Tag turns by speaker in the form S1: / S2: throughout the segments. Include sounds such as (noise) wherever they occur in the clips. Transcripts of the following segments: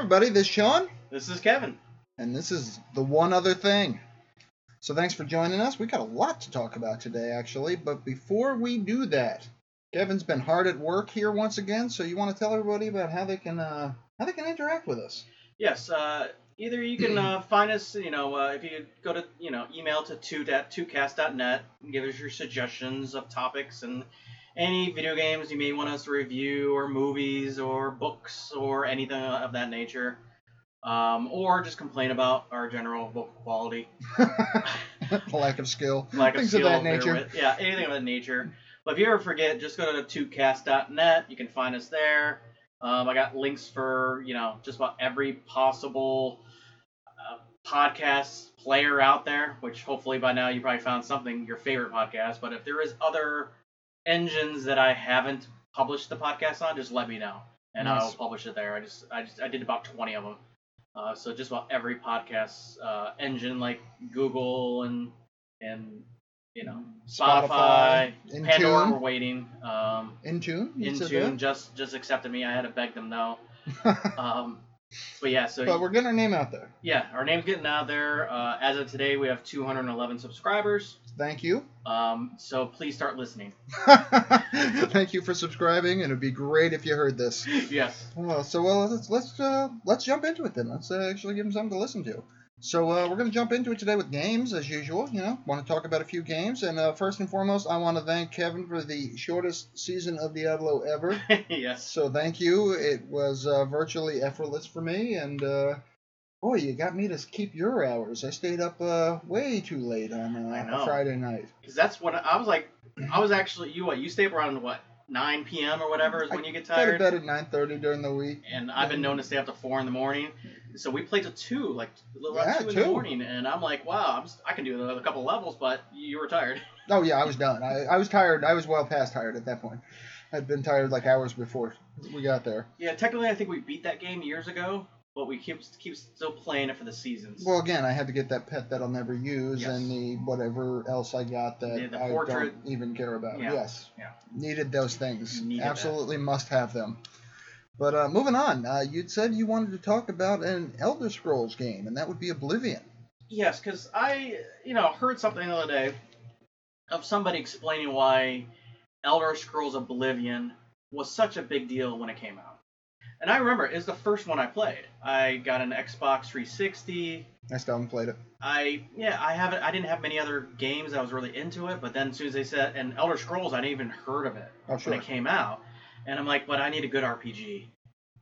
S1: everybody, this is Sean,
S2: This is Kevin.
S1: and this is the one other thing. So thanks for joining us. We got a lot to talk about today, actually. But before we do that, Kevin's been hard at work here once again. So you want to tell everybody about how they can uh, how they can interact with us?
S2: Yes, uh, either you can uh, (clears throat) find us, you know, uh, if you go to, you know, email to 2.2cast.net and give us your suggestions of topics and any video games you may want us to review, or movies, or books, or anything of that nature. Um, or just complain about our general vocal quality, (laughs)
S1: Lack of skill, (laughs)
S2: lack of
S1: things
S2: skill,
S1: of that nature.
S2: therewith. Yeah, anything of that nature. But if you ever forget, just go to tootcast.net. You can find us there. Um, I got links for you know just about every possible uh, podcast player out there. Which hopefully by now you probably found something your favorite podcast. But if there is other engines that I haven't published the podcast on, just let me know and
S1: Nice.
S2: I'll publish it there. I just I just I did about 20 of them. Uh, so just about every podcast uh, engine like Google and and you know Spotify,
S1: Spotify,
S2: Pandora. We're waiting. Um,
S1: Intune, you said
S2: Intune just just accepted me. I had to beg them no.
S1: that? (laughs)
S2: Um, but yeah, so
S1: but we're getting our name out there.
S2: yeah, our name's getting out there. Uh, as of today, we have 211 subscribers.
S1: Thank you.
S2: Um, so please start listening. (laughs)
S1: Thank you for subscribing, and it'd be great if you heard this. (laughs)
S2: yes.
S1: Well, so well, let's let's uh, let's jump into it then. Let's uh, actually give them something to listen to. So uh, we're going to jump into it today with games as usual. You know, want to talk about a few games, and uh, first and foremost, I want to thank Kevin for the shortest season of Diablo ever. (laughs)
S2: yes.
S1: So thank you. It was uh, virtually effortless for me, and uh, boy, you got me to keep your hours. I stayed up uh, way too late on
S2: I
S1: uh,
S2: know.
S1: Friday night.
S2: Because that's what I was like. I was actually you what you stayed up around what 9 p.m. or whatever is when you get
S1: Go to
S2: tired.
S1: bed at 9:30 during the week.
S2: and I've been known to stay up to four in the morning. So we played till two, like around
S1: Yeah,
S2: two in
S1: two.
S2: the morning, and I'm like, wow, I'm, I can do another couple levels, but you were tired. (laughs)
S1: Oh yeah, I was done. I, I was tired. I was well past tired at that point. I'd been tired like hours before we got there.
S2: Yeah, technically, I think we beat that game years ago, but we keep keep still playing it for the seasons.
S1: Well, again, I had to get that pet that I'll never use
S2: Yes.
S1: and the whatever else I got that
S2: Yeah, the
S1: I
S2: portrait.
S1: don't even care about.
S2: Yeah,
S1: Yes.
S2: yeah.
S1: Needed those things.
S2: Needed that.
S1: Absolutely must have them. But uh, moving on, uh, you'd said you wanted to talk about an Elder Scrolls game, and that would be Oblivion.
S2: Yes, because I, you know, heard something the other day of somebody explaining why Elder Scrolls Oblivion was such a big deal when it came out. And I remember it's the first one I played. I got an Xbox 360.
S1: I still haven't played it.
S2: I yeah, I haven't. I didn't have many other games. I was really into it, but then as soon as they said and Elder Scrolls, I didn't even heard of it
S1: Oh, sure.
S2: when it came out, and I'm like, but I need a good RPG,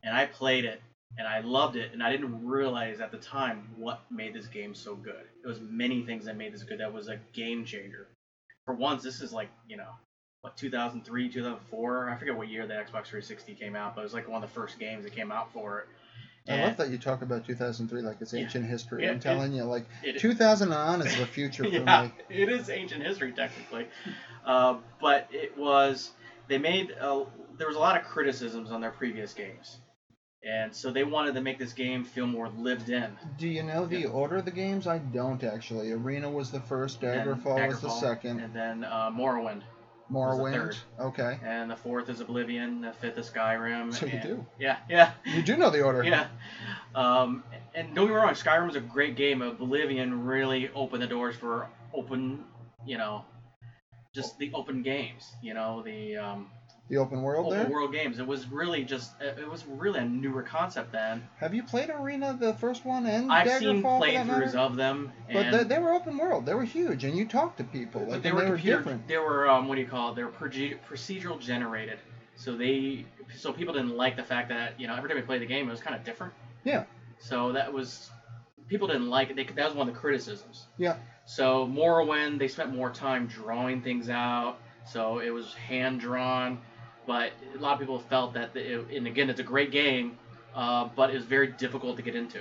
S2: and I played it and I loved it, and I didn't realize at the time what made this game so good. It was many things that made this good. That was a game changer. For once, this is like you know. What 2003, 2004? I forget what year the Xbox 360 came out, but it was like one of the first games that came out for it.
S1: I love that you talk about 2003 like it's
S2: Yeah.
S1: ancient history.
S2: Yeah,
S1: I'm telling you, like
S2: it-
S1: 2000 on is the (laughs) future for
S2: yeah,
S1: me.
S2: it is ancient history technically, uh, but it was they made uh, there was a lot of criticisms on their previous games, and so they wanted to make this game feel more lived in.
S1: Do you know the
S2: Yeah.
S1: order of the games? I don't actually. Arena was the first,
S2: And then
S1: Daggerfall was the second,
S2: and then uh, Morrowind,
S1: Morrowind. Okay.
S2: and the fourth is Oblivion, the fifth is Skyrim.
S1: So you do.
S2: Yeah, yeah.
S1: You do know the order.
S2: Yeah. Um, and don't get me wrong, Skyrim was a great game. Oblivion really opened the doors for open, you know, just the open games. You know, the um,
S1: The open world
S2: open
S1: there.
S2: world games. It was really just, it was really a newer concept then.
S1: Have you played Arena, the first one, and
S2: I've
S1: Daggerfall
S2: seen playthroughs of them,
S1: But they, they were open world. They were huge, and you talked to people. Like,
S2: but they were
S1: they were
S2: computer,
S1: different.
S2: they were um, what do you call it? They were procedural generated. So they, so people didn't like the fact that you know every time we played the game, it was kind of different.
S1: Yeah.
S2: So that was people didn't like it. They, that was one of the criticisms.
S1: Yeah.
S2: So Morrowind, they spent more time drawing things out, so it was hand drawn. But a lot of people felt that, it, and again, it's a great game, uh, but it was very difficult to get into.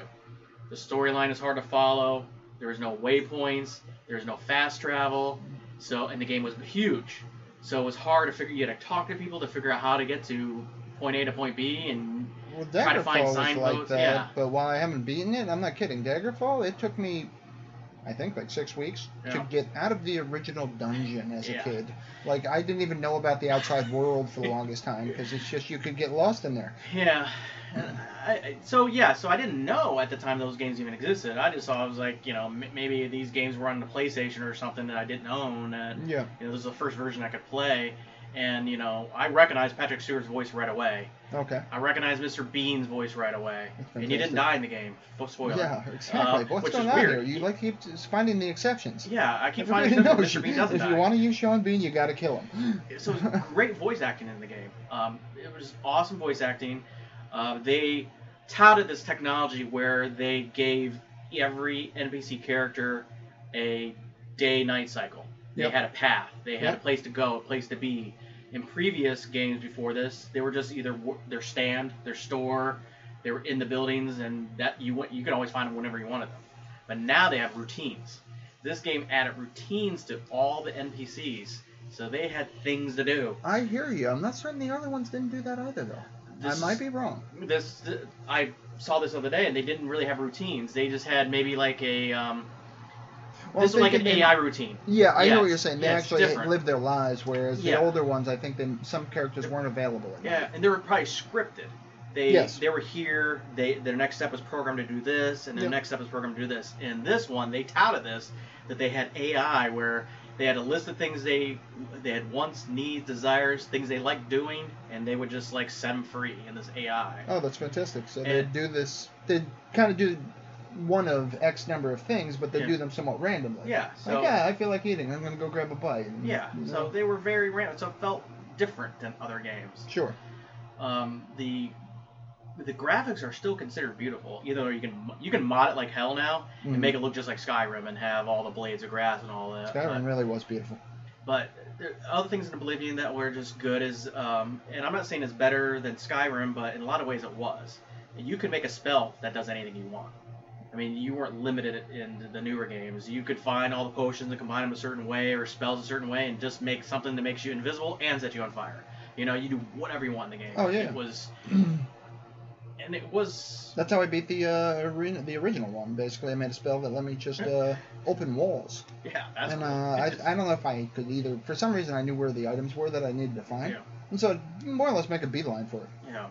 S2: The storyline is hard to follow. There was no waypoints. There was no fast travel. So, and the game was huge. So it was hard to figure. You had to talk to people to figure out how to get to point A to point B, and
S1: Well,
S2: try to find
S1: was like
S2: signposts,
S1: that,
S2: yeah.
S1: but while I haven't beaten it, I'm not kidding. Daggerfall, it took me I think like six weeks to get out of the original dungeon as a
S2: Yeah.
S1: kid. Like I didn't even know about the outside world for the longest time because it's just you could get lost in there.
S2: Yeah. I, so yeah, so I didn't know at the time those games even existed. I just saw I was like, you know, m- maybe these games were on the PlayStation or something that I didn't own, and
S1: Yeah.
S2: you know, this was the first version I could play. And you know, I recognized Patrick Stewart's voice right away.
S1: Okay.
S2: I recognized Mr. Bean's voice right away. And he didn't die in the game. Spoiler.
S1: Yeah, exactly.
S2: Uh,
S1: What's going on here? You like keep finding the exceptions.
S2: Yeah, I keep
S1: Everybody (laughs)
S2: finding
S1: knows
S2: Mr. Bean doesn't
S1: if
S2: die.
S1: you want to use Sean Bean, you got to kill him.
S2: so it was (laughs) great voice acting in the game. Um, it was awesome voice acting. Uh, they touted this technology where they gave every NPC character a day-night cycle. They
S1: Yep.
S2: had a path. They had
S1: Yep.
S2: a place to go, a place to be. In previous games before this, they were just either their stand, their store, they were in the buildings, and that you went, you could always find them whenever you wanted them. But now they have routines. This game added routines to all the NPCs, so they had things to do.
S1: I hear you. I'm not certain the other ones didn't do that either, though.
S2: This-
S1: I might be wrong.
S2: This I saw this the other day, and they didn't really have routines. They just had maybe like a um,
S1: Well,
S2: this
S1: I'm
S2: like an
S1: they-
S2: AI routine.
S1: Yeah, I know what you're saying. They
S2: yeah,
S1: actually lived their lives, whereas
S2: Yeah.
S1: the older ones, I think, they, some characters weren't available. in
S2: Yeah, and they were probably scripted. They
S1: Yes.
S2: they were here. They their next step was programmed to do this, and their
S1: Yep.
S2: next step was programmed to do this. In this one, they touted this that they had AI where they had a list of things they they had wants, needs, desires, things they liked doing, and they would just like set them free in this AI.
S1: Oh, that's fantastic. So they do this. They kind of do one of X number of things, but they
S2: Yeah.
S1: do them somewhat randomly.
S2: Yeah, so
S1: like, yeah, I feel like eating. I'm gonna go grab a bite. and,
S2: yeah,
S1: you
S2: so they were very random. So it felt different than other games.
S1: sure.
S2: um, the the graphics are still considered beautiful. Either you can you can mod it like hell now and make it look just like Skyrim and have all the blades of grass and all that.
S1: Skyrim really was beautiful.
S2: But, but other things in Oblivion that were just good is, um, and I'm not saying it's better than Skyrim, but in a lot of ways it was. You can make a spell that does anything you want. I mean, you weren't limited in the newer games. You could find all the potions and combine them a certain way or spells a certain way and just make something that makes you invisible and set you on fire. You know, you do whatever you want in the game.
S1: Oh, yeah.
S2: It was (clears throat) and it was
S1: That's how I beat the uh, the original one. Basically, I made a spell that let me just uh, open walls.
S2: yeah, that's
S1: and
S2: cool.
S1: uh, I, I don't know if I could either. For some reason, I knew where the items were that I needed to find,
S2: Yeah.
S1: and so I'd more or less make a beeline for it.
S2: Yeah.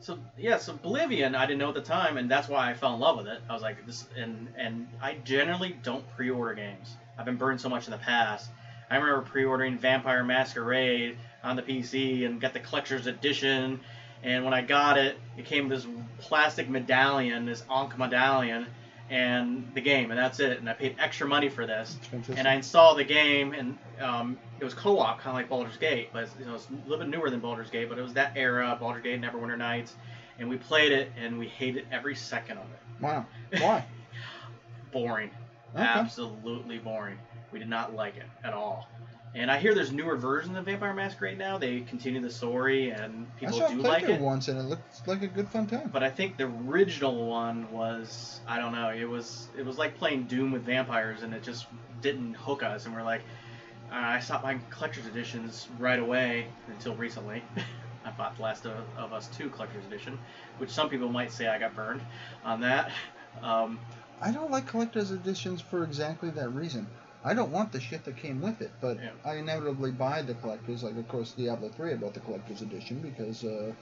S2: So yeah, so Oblivion I didn't know at the time, and that's why I fell in love with it. I was like this, and and I generally don't pre-order games. I've been burned so much in the past. I remember pre-ordering Vampire Masquerade on the PC and got the collector's edition. And when I got it, it came with this plastic medallion, this Ankh medallion, and the game, and that's it. And I paid extra money for this. And I installed the game, and um, it was co-op, kind of like Baldur's Gate, but it's, you know, it's a little bit newer than Baldur's Gate. But it was that era, Baldur's Gate, Neverwinter Nights, and we played it, and we hated every second of it.
S1: wow. (laughs) Why?
S2: Boring,
S1: Okay.
S2: absolutely boring. We did not like it at all. And I hear there's newer versions of Vampire Masquerade now. They continue the story, and
S1: I
S2: people
S1: a
S2: do like it.
S1: once, and it looked like a good fun time.
S2: But I think the original one was I don't know. It was it was like playing Doom with vampires, and it just didn't hook us. And we're like, uh, I stopped buying collector's editions right away until recently. (laughs) I bought The Last of, of Us 2 collector's edition, which some people might say I got burned on that. (laughs) Um,
S1: I don't like collector's editions for exactly that reason. I don't want the shit that came with it, but
S2: Yeah.
S1: I inevitably buy the collectors. Like, of course, Diablo 3, I bought the collector's edition because uh,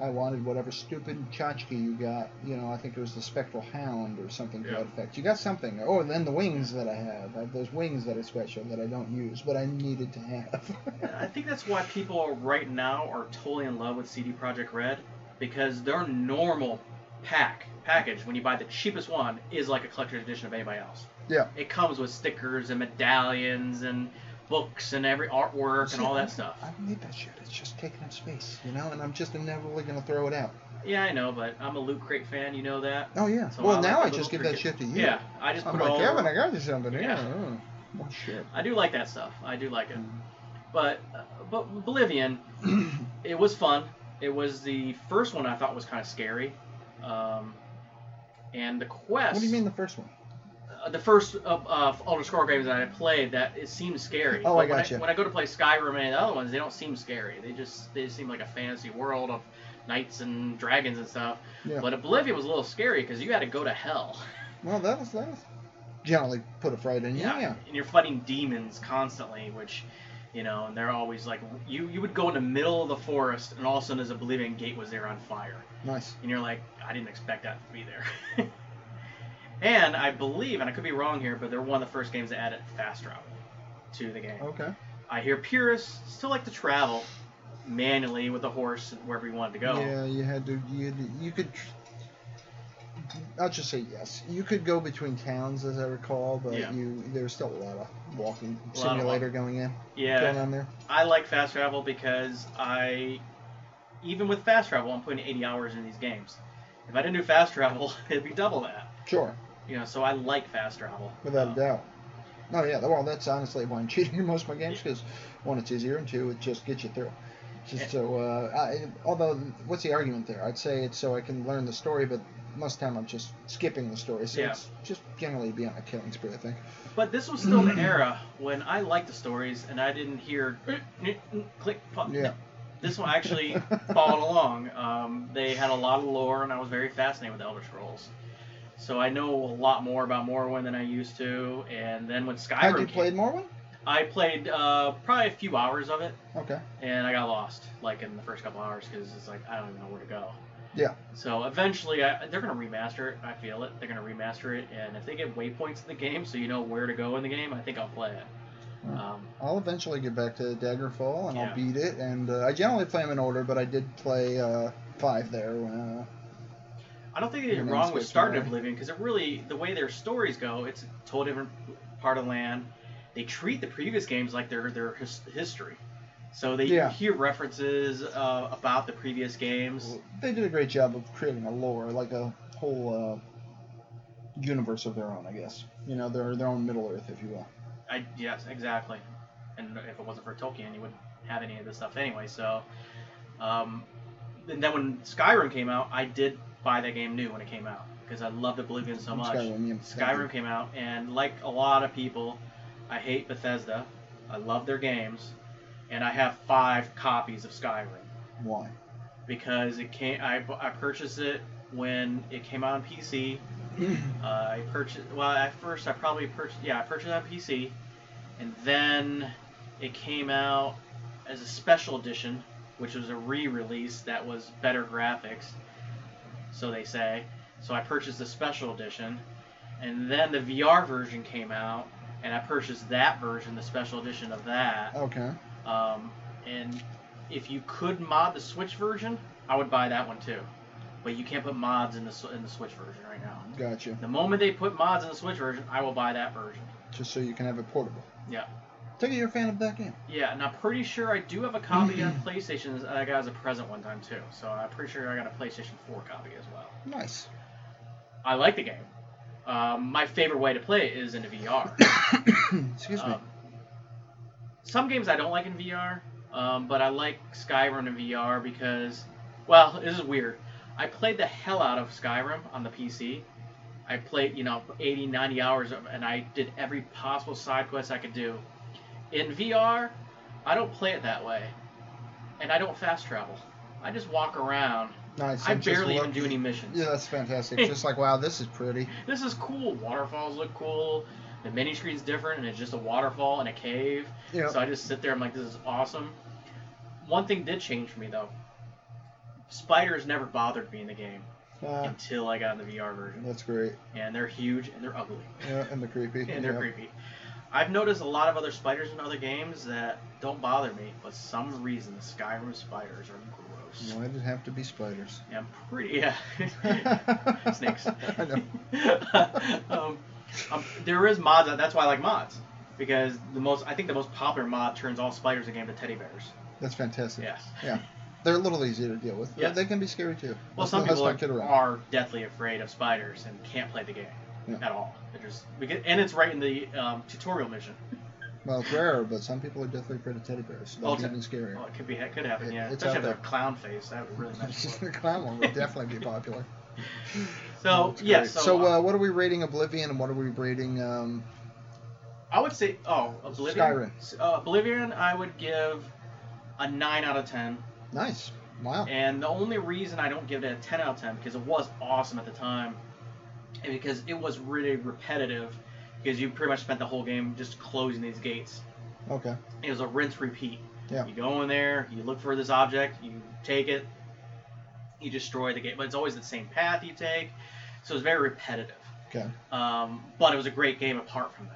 S1: I wanted whatever stupid tchotchke you got. You know, I think it was the Spectral Hound or something to
S2: Yeah.
S1: that effect. You got something. Oh, and then the wings that I have. I have those wings that are special that I don't use, but I needed to have.
S2: I think that's why people right now are totally in love with CD Projekt Red because their normal pack package when you buy the cheapest one is like a collector's edition of anybody else.
S1: Yeah.
S2: It comes with stickers and medallions and books and every artwork and all that stuff.
S1: I don't need that shit. It's just taking up space, you know, and I'm just inevitably going to throw it out.
S2: Yeah, I know, but I'm a Loot Crate fan. You know that.
S1: Oh, yeah.
S2: So
S1: well,
S2: I
S1: now I
S2: like the
S1: just give that shit to you.
S2: Yeah, I just
S1: I'm
S2: put
S1: like,
S2: all.
S1: Kevin, I got you something.
S2: Yeah.
S1: Yeah. Oh, shit.
S2: I do like that stuff. I do like it. But uh, but Oblivion, (clears throat) it was fun. It was the first one I thought was kind of scary. Um, and the quest.
S1: What do you mean the first one?
S2: Uh, the first uh, uh, Elder Scrolls games that I played, that it seemed scary.
S1: Oh,
S2: But
S1: I
S2: when
S1: gotcha.
S2: When I go to play Skyrim and the other ones, they don't seem scary. They just they just seem like a fantasy world of knights and dragons and stuff.
S1: Yeah.
S2: But Oblivion was a little scary because you had to go to hell.
S1: Well, that was that was generally put a fright in you. Yeah.
S2: And you're fighting demons constantly, which, you know, and they're always like you. You would go in the middle of the forest, and all of a sudden, as a Oblivion gate was there on fire,
S1: Nice.
S2: and you're like, I didn't expect that to be there. (laughs) and I believe, and I could be wrong here, but they're one of the first games that added fast travel to the game.
S1: Okay.
S2: I hear purists still like to travel manually with a horse wherever you wanted to go.
S1: Yeah, you had to. You had to, you could. I'll just say yes. You could go between towns, as I recall, but
S2: Yeah.
S1: you there's still a lot of walking
S2: A lot of
S1: simulator going in
S2: Yeah.
S1: going on there.
S2: I like fast travel because I, even with fast travel, I'm putting 80 hours in these games. If I didn't do fast travel, (laughs) it'd be double that.
S1: Sure,
S2: You know, so I like fast travel.
S1: without
S2: Uh,
S1: a doubt. No, yeah. Well, that's honestly why I'm (laughs) cheating in most of my games because one, it's easier, and two, it just gets you through. Just so. Uh, I, although, what's the argument there? I'd say it's so I can learn the story, but most of the time I'm just skipping the story. So
S2: Yeah.
S1: it's just generally be on a killing spree, I think.
S2: But this was still the era when I liked the stories and I didn't hear click. Pop.
S1: Yeah.
S2: This one actually (laughs) followed along. Um, they had a lot of lore, and I was very fascinated with the Elder Scrolls. So I know a lot more about Morrowind than I used to. And then when Skyrim
S1: Had you
S2: came-
S1: played Morrowind?
S2: I played uh, probably a few hours of it,
S1: Okay.
S2: and I got lost like in the first couple hours because it's like I don't even know where to go.
S1: Yeah.
S2: So eventually, I, they're gonna remaster it. I feel it. They're gonna remaster it, and if they get waypoints in the game, so you know where to go in the game, I think I'll play it.
S1: Hmm.
S2: Um,
S1: I'll eventually get back to Daggerfall and
S2: Yeah.
S1: I'll beat it. And uh, I generally play them in order, but I did play uh, five there. Uh,
S2: I don't think anything
S1: name's
S2: wrong with starting. Oblivion because it really the way their stories go, it's a totally different part of the land. They treat the previous games like they're their his, history. So they
S1: Yeah.
S2: hear references uh, about the previous games.
S1: they did a great job of creating a lore, like a whole uh, universe of their own, I guess. You know, their their own Middle Earth, if you will.
S2: I yes, exactly. And if it wasn't for Tolkien, you wouldn't have any of this stuff anyway. So, um, and then when Skyrim came out, I did buy that game new when it came out because I loved the Oblivion so much.
S1: Skyrim, yeah,
S2: Skyrim came out, and like a lot of people, I hate Bethesda. I love their games, and I have five copies of Skyrim
S1: Why?
S2: because it came. I, I purchased it when it came out on PC. (clears throat) Uh, I purchased. Well, at first I probably purchased. Yeah, I purchased it on PC, and then it came out as a special edition, which was a re-release that was better graphics. So they say. So I purchased the special edition, and then the VR version came out, and I purchased that version, the special edition of that.
S1: okay.
S2: Um, and if you could mod the Switch version, I would buy that one too. But you can't put mods in the in the Switch version right now.
S1: Gotcha.
S2: The moment they put mods in the Switch version, I will buy that version.
S1: Just so you can have it portable.
S2: Yeah.
S1: Take it you're a fan of that game.
S2: Yeah, and I'm pretty sure I do have a copy on (laughs) PlayStation that I got as a present one time too. So I'm pretty sure I got a PlayStation 4 copy as well.
S1: Nice.
S2: I like the game. Um, my favorite way to play it is in a VR. (coughs)
S1: Excuse me.
S2: Um, some games I don't like in VR, um, but I like Skyrim in VR because, well, this is weird. I played the hell out of Skyrim on the PC. I played, you know, 80, 90 hours, of, and I did every possible side quest I could do. In VR, I don't play it that way, and I don't fast travel. I just walk around.
S1: Nice.
S2: I
S1: I'm
S2: barely even do any missions.
S1: Yeah, that's fantastic. just like wow, this is pretty. (laughs)
S2: This is cool. Waterfalls look cool. The mini screen's different, and it's just a waterfall and a cave.
S1: Yeah.
S2: So I just sit there. I'm like, this is awesome. One thing did change for me though. Spiders never bothered me in the game
S1: Uh,
S2: until I got in the VR version,
S1: that's great.
S2: and they're huge and they're ugly
S1: Yeah, and the creepy. (laughs)
S2: and they're creepy. I've noticed a lot of other spiders in other games that don't bother me, but some reason the Skyrim spiders are.
S1: Why did it have to be spiders?
S2: Yeah, I'm pretty yeah. (laughs) Snakes.
S1: I know. (laughs)
S2: um, um, there is mods. That's why I like mods because the most I think the most popular mod turns all spiders in the game to teddy bears.
S1: That's fantastic.
S2: Yes.
S1: Yeah. They're a little easier to deal with.
S2: Yeah.
S1: They can be scary too.
S2: Well, some people are, are deathly afraid of spiders and can't play the game
S1: Yeah.
S2: at all. They're just because, and it's right in the um, tutorial mission.
S1: Well, it's rare, but some people are definitely afraid of teddy bears.
S2: Oh,
S1: That's
S2: it's-
S1: even scarier.
S2: Well, it could be, it could happen,
S1: It-
S2: yeah.
S1: it's
S2: Especially if they're clown face, that would really mess (laughs)
S1: the clown one would definitely be popular. (laughs)
S2: So
S1: That's
S2: yeah,
S1: great.
S2: so,
S1: uh, what are we rating Oblivion and what are we rating? Um,
S2: I would say, oh, Oblivion.
S1: Skyrim.
S2: Uh, Oblivion, I would give a nine out of ten.
S1: nice. Wow.
S2: And the only reason I don't give it a 10 out of 10 because it was awesome at the time and because it was really repetitive, because you pretty much spent the whole game just closing these gates.
S1: Okay.
S2: It was a rinse repeat.
S1: Yeah.
S2: You go in there, you look for this object, you take it, you destroy the gate, but it's always the same path you take, so it's very repetitive.
S1: Okay.
S2: Um, but it was a great game apart from that.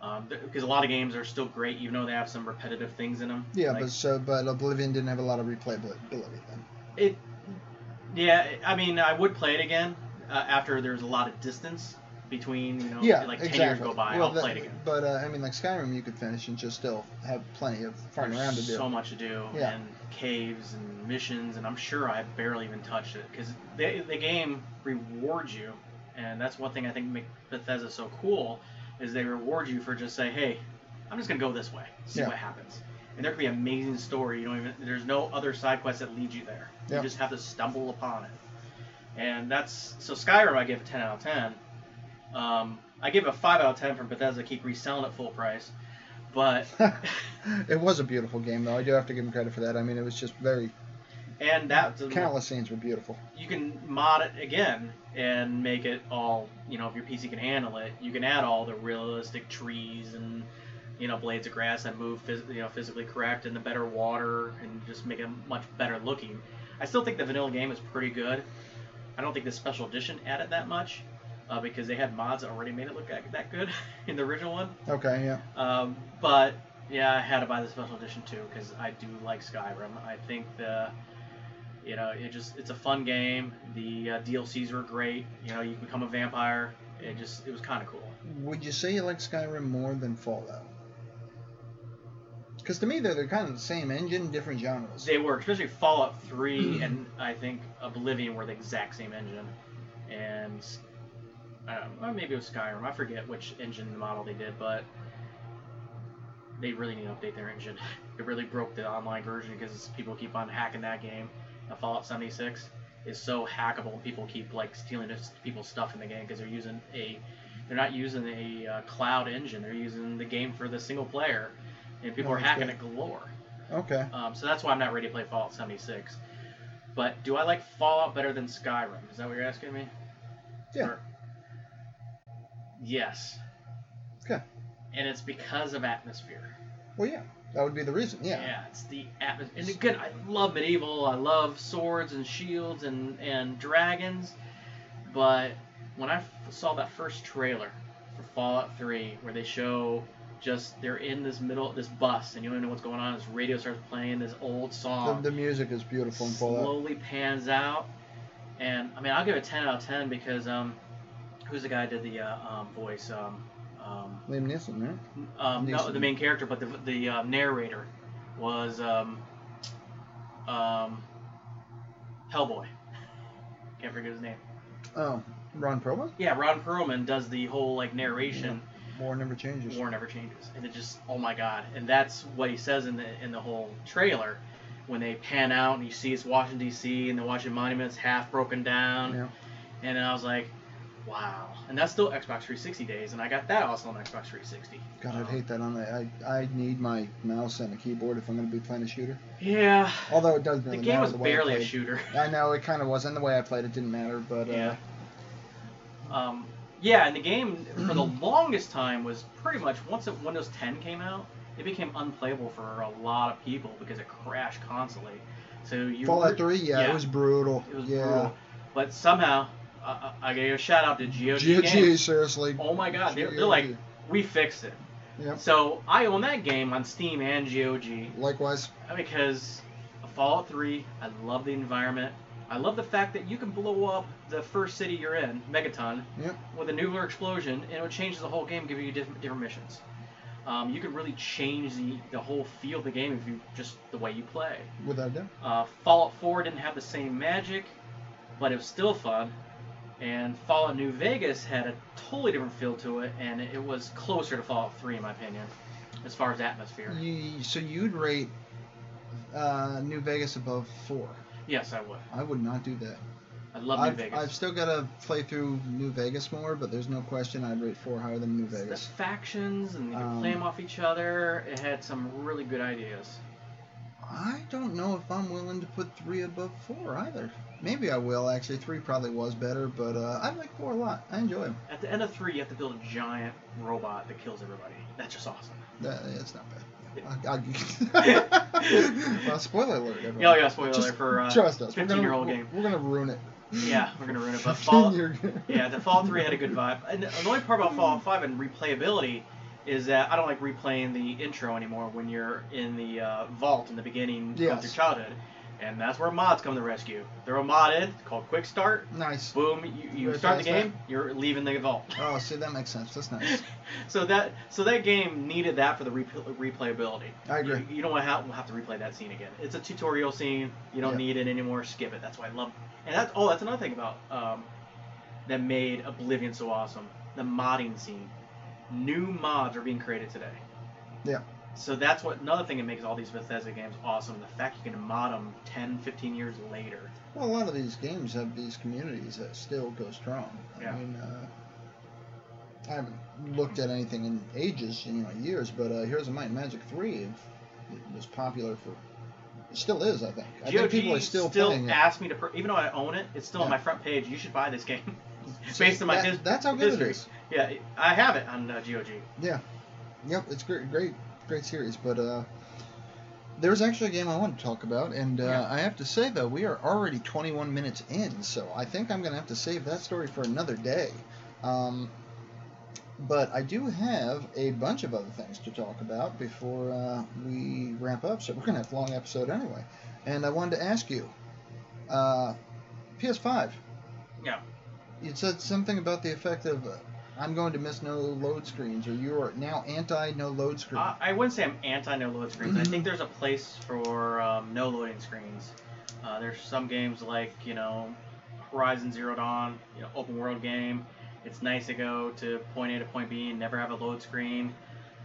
S2: Um, because a lot of games are still great, even though they have some repetitive things in them.
S1: Yeah,
S2: Like,
S1: but so but Oblivion didn't have a lot of replayability then.
S2: It, yeah, I mean, I would play it again uh, after there's a lot of distance between, you know,
S1: Yeah,
S2: like
S1: exactly.
S2: 10 years go by,
S1: Well,
S2: I'll
S1: that-
S2: play it again.
S1: But uh, I mean, like Skyrim, you could finish and just still have plenty of farting
S2: There's
S1: around to do.
S2: so much to do,
S1: Yeah.
S2: and caves and missions, and I'm sure I barely even touched it because the, the game rewards you, and that's one thing I think make Bethesda so cool is they reward you for just say, hey, I'm just gonna go this way, see
S1: Yeah.
S2: what happens, and there could be an amazing story. You don't even there's no other side quest that leads you there. You just have to stumble upon it, and that's so Skyrim I give a 10 out of 10. Um, I give it a 5 out of 10 from Bethesda. Keep reselling it full price, but (laughs)
S1: it was a beautiful game, though. I do have to give them credit for that. I mean, it was just very
S2: and that
S1: countless scenes were beautiful.
S2: you can mod it again and make it all you know if your PC can handle it you can add all the realistic trees and you know blades of grass that move phys- you know physically correct and the better water and just make it much better looking I still think the vanilla game is pretty good I don't think the special edition added that much uh, because they had mods that already made it look that that good (laughs) in the original one
S1: Okay, yeah.
S2: um, but yeah, I had to buy the special edition too because I do like Skyrim. I think the, you know, it just it's a fun game. The uh, DLCs were great. You know, you become a vampire. It just it was kind of cool.
S1: Would you say you like Skyrim more than Fallout? Because to me, they're, they're kind of the same engine, different genres.
S2: They were, especially Fallout 3 (clears throat) and I think Oblivion were the exact same engine, and uh, or maybe it was Skyrim. I forget which engine model they did, but they really need to update their engine. (laughs) It really broke the online version because people keep on hacking that game. Fallout 76 is so hackable, and people keep like stealing people's stuff in the game because they're using a they're not using a uh, cloud engine. They're using the game for the single player, and people
S1: Oh,
S2: are hacking
S1: good.
S2: it galore.
S1: Okay.
S2: Um, so that's why I'm not ready to play Fallout 76. But do I like Fallout better than Skyrim? Is that what you're asking me?
S1: Yeah.
S2: Or- yes.
S1: Okay.
S2: And it's because of atmosphere.
S1: Well, yeah. That would be the reason. Yeah.
S2: Yeah, it's the atmosphere. And again, I love medieval. I love swords and shields and, and dragons. But when I f- saw that first trailer for Fallout 3, where they show just they're in this middle, this bus, and you don't know what's going on, this radio starts playing this old song.
S1: The, the music is beautiful in Fallout.
S2: slowly pans out. And I mean, I'll give it 10 out of 10 because um, who's the guy who did the uh, um, voice? Um, um,
S1: Liam Neeson, right?
S2: um, no, the main character, but the the uh, narrator was um, um, Hellboy. Can't forget his name.
S1: Oh, Ron Perlman?
S2: Yeah, Ron Perlman does the whole like narration.
S1: War never changes.
S2: War never changes, and it just oh my god, and that's what he says in the in the whole trailer when they pan out and you see it's Washington D.C. and the Washington Monument's half broken down,
S1: Yeah.
S2: and I was like, wow, and that's still Xbox 360 days, and I got that also on Xbox 360.
S1: God, I'd hate that on the. I I need my mouse and a keyboard if I'm going to be playing a shooter.
S2: Yeah,
S1: Although it doesn't
S2: the game
S1: matter
S2: was
S1: the way I
S2: barely a shooter.
S1: I know it kind of was, and the way I played it didn't matter, but uh,
S2: Yeah. Um, yeah, and the game for the (clears throat) longest time was pretty much once it, Windows 10 came out, it became unplayable for a lot of people because it crashed constantly. So you
S1: Fallout
S2: re-
S1: 3, yeah,
S2: yeah.
S1: it was brutal.
S2: It was
S1: yeah.
S2: brutal. But somehow, uh, I gave a shout out to GOG
S1: GOG,
S2: Games.
S1: seriously.
S2: Oh my god, they're, they're like, we fixed it.
S1: Yep.
S2: So I own that game on Steam and GOG
S1: Likewise.
S2: because Fallout 3, I love the environment. I love the fact that you can blow up the first city you're in, Megaton,
S1: Yep.
S2: with a nuclear explosion, and it changes the whole game, giving you different, different missions. Um, you could really change the, the whole feel of the game if you just the way you play.
S1: Without a doubt.
S2: Uh, Fallout 4 didn't have the same magic, but it was still fun. And Fallout New Vegas had a totally different feel to it, and it was closer to Fallout 3 in my opinion, as far as atmosphere.
S1: You, so you'd rate uh, New Vegas above four.
S2: Yes, I would.
S1: I would not do that.
S2: I love New
S1: I've,
S2: Vegas.
S1: I've still got to play through New Vegas more, but there's no question I'd rate four higher than New
S2: the
S1: Vegas.
S2: factions and you
S1: Um,
S2: play them off each other. It had some really good ideas.
S1: I don't know if I'm willing to put three above four either. Maybe I will actually. Three probably was better, but uh, I like four a lot. I enjoy him.
S2: At the end of three, you have to build a giant robot that kills everybody. That's just awesome.
S1: That, it's not bad. I, I, (laughs) well, spoiler alert. Everyone.
S2: Yeah, yeah, spoiler
S1: Just
S2: alert for uh,
S1: Trust us.
S2: 15-year-old game.
S1: We're gonna ruin it.
S2: Yeah, we're gonna ruin it. But Fall,
S1: 15-year game.
S2: yeah, the Fallout 3 had a good vibe. And the only part about Fallout 5 and replayability is that I don't like replaying the intro anymore when you're in the uh, vault in the beginning of your childhood. And that's where mods come to rescue. They're a modded called Quick Start.
S1: Nice.
S2: Boom, you, you start the
S1: that?
S2: game, you're leaving the vault.
S1: Oh, see, that makes sense. That's nice. (laughs)
S2: so that so that game needed that for the repl- replayability.
S1: I agree.
S2: You, you don't want to have, have to replay that scene again. It's a tutorial scene. You don't
S1: Yeah.
S2: need it anymore. Skip it. That's why I love. And that's oh, that's another thing about um, that made Oblivion so awesome. The modding scene. New mods are being created today.
S1: Yeah.
S2: So that's what another thing that makes all these Bethesda games awesome. The fact you can mod them 10, 15 years later.
S1: Well, a lot of these games have these communities that still go strong.
S2: Yeah.
S1: I mean, uh, I haven't looked at anything in ages, you know, years, but uh, Heroes of Might and Magic 3 it was popular for. It still is, I think. I think people are still, playing it.
S2: asked me to, even though I own it, it's still on my front page. You should buy this game. (laughs) Based on my
S1: that-
S2: his-
S1: That's how good
S2: history.
S1: it is.
S2: Yeah, I have it on uh, GOG.
S1: Yeah. Yep, it's great, great, great series. But uh, there's actually a game I want to talk about, and uh,
S2: Yeah.
S1: I have to say though we are already 21 minutes in, so I think I'm gonna have to save that story for another day. Um, but I do have a bunch of other things to talk about before uh, we wrap up, so we're gonna have a long episode anyway. And I wanted to ask you, uh, PS5.
S2: Yeah.
S1: You said something about the effect of. Uh, I'm going to miss no load screens, or you are now anti no load screen.
S2: I, I wouldn't say I'm anti no load screens. I
S1: Mhm.
S2: think there's a place for um, no loading screens. Uh, there's some games like you know Horizon Zero Dawn, you know, open world game. It's nice to go to point A to point B and never have a load screen.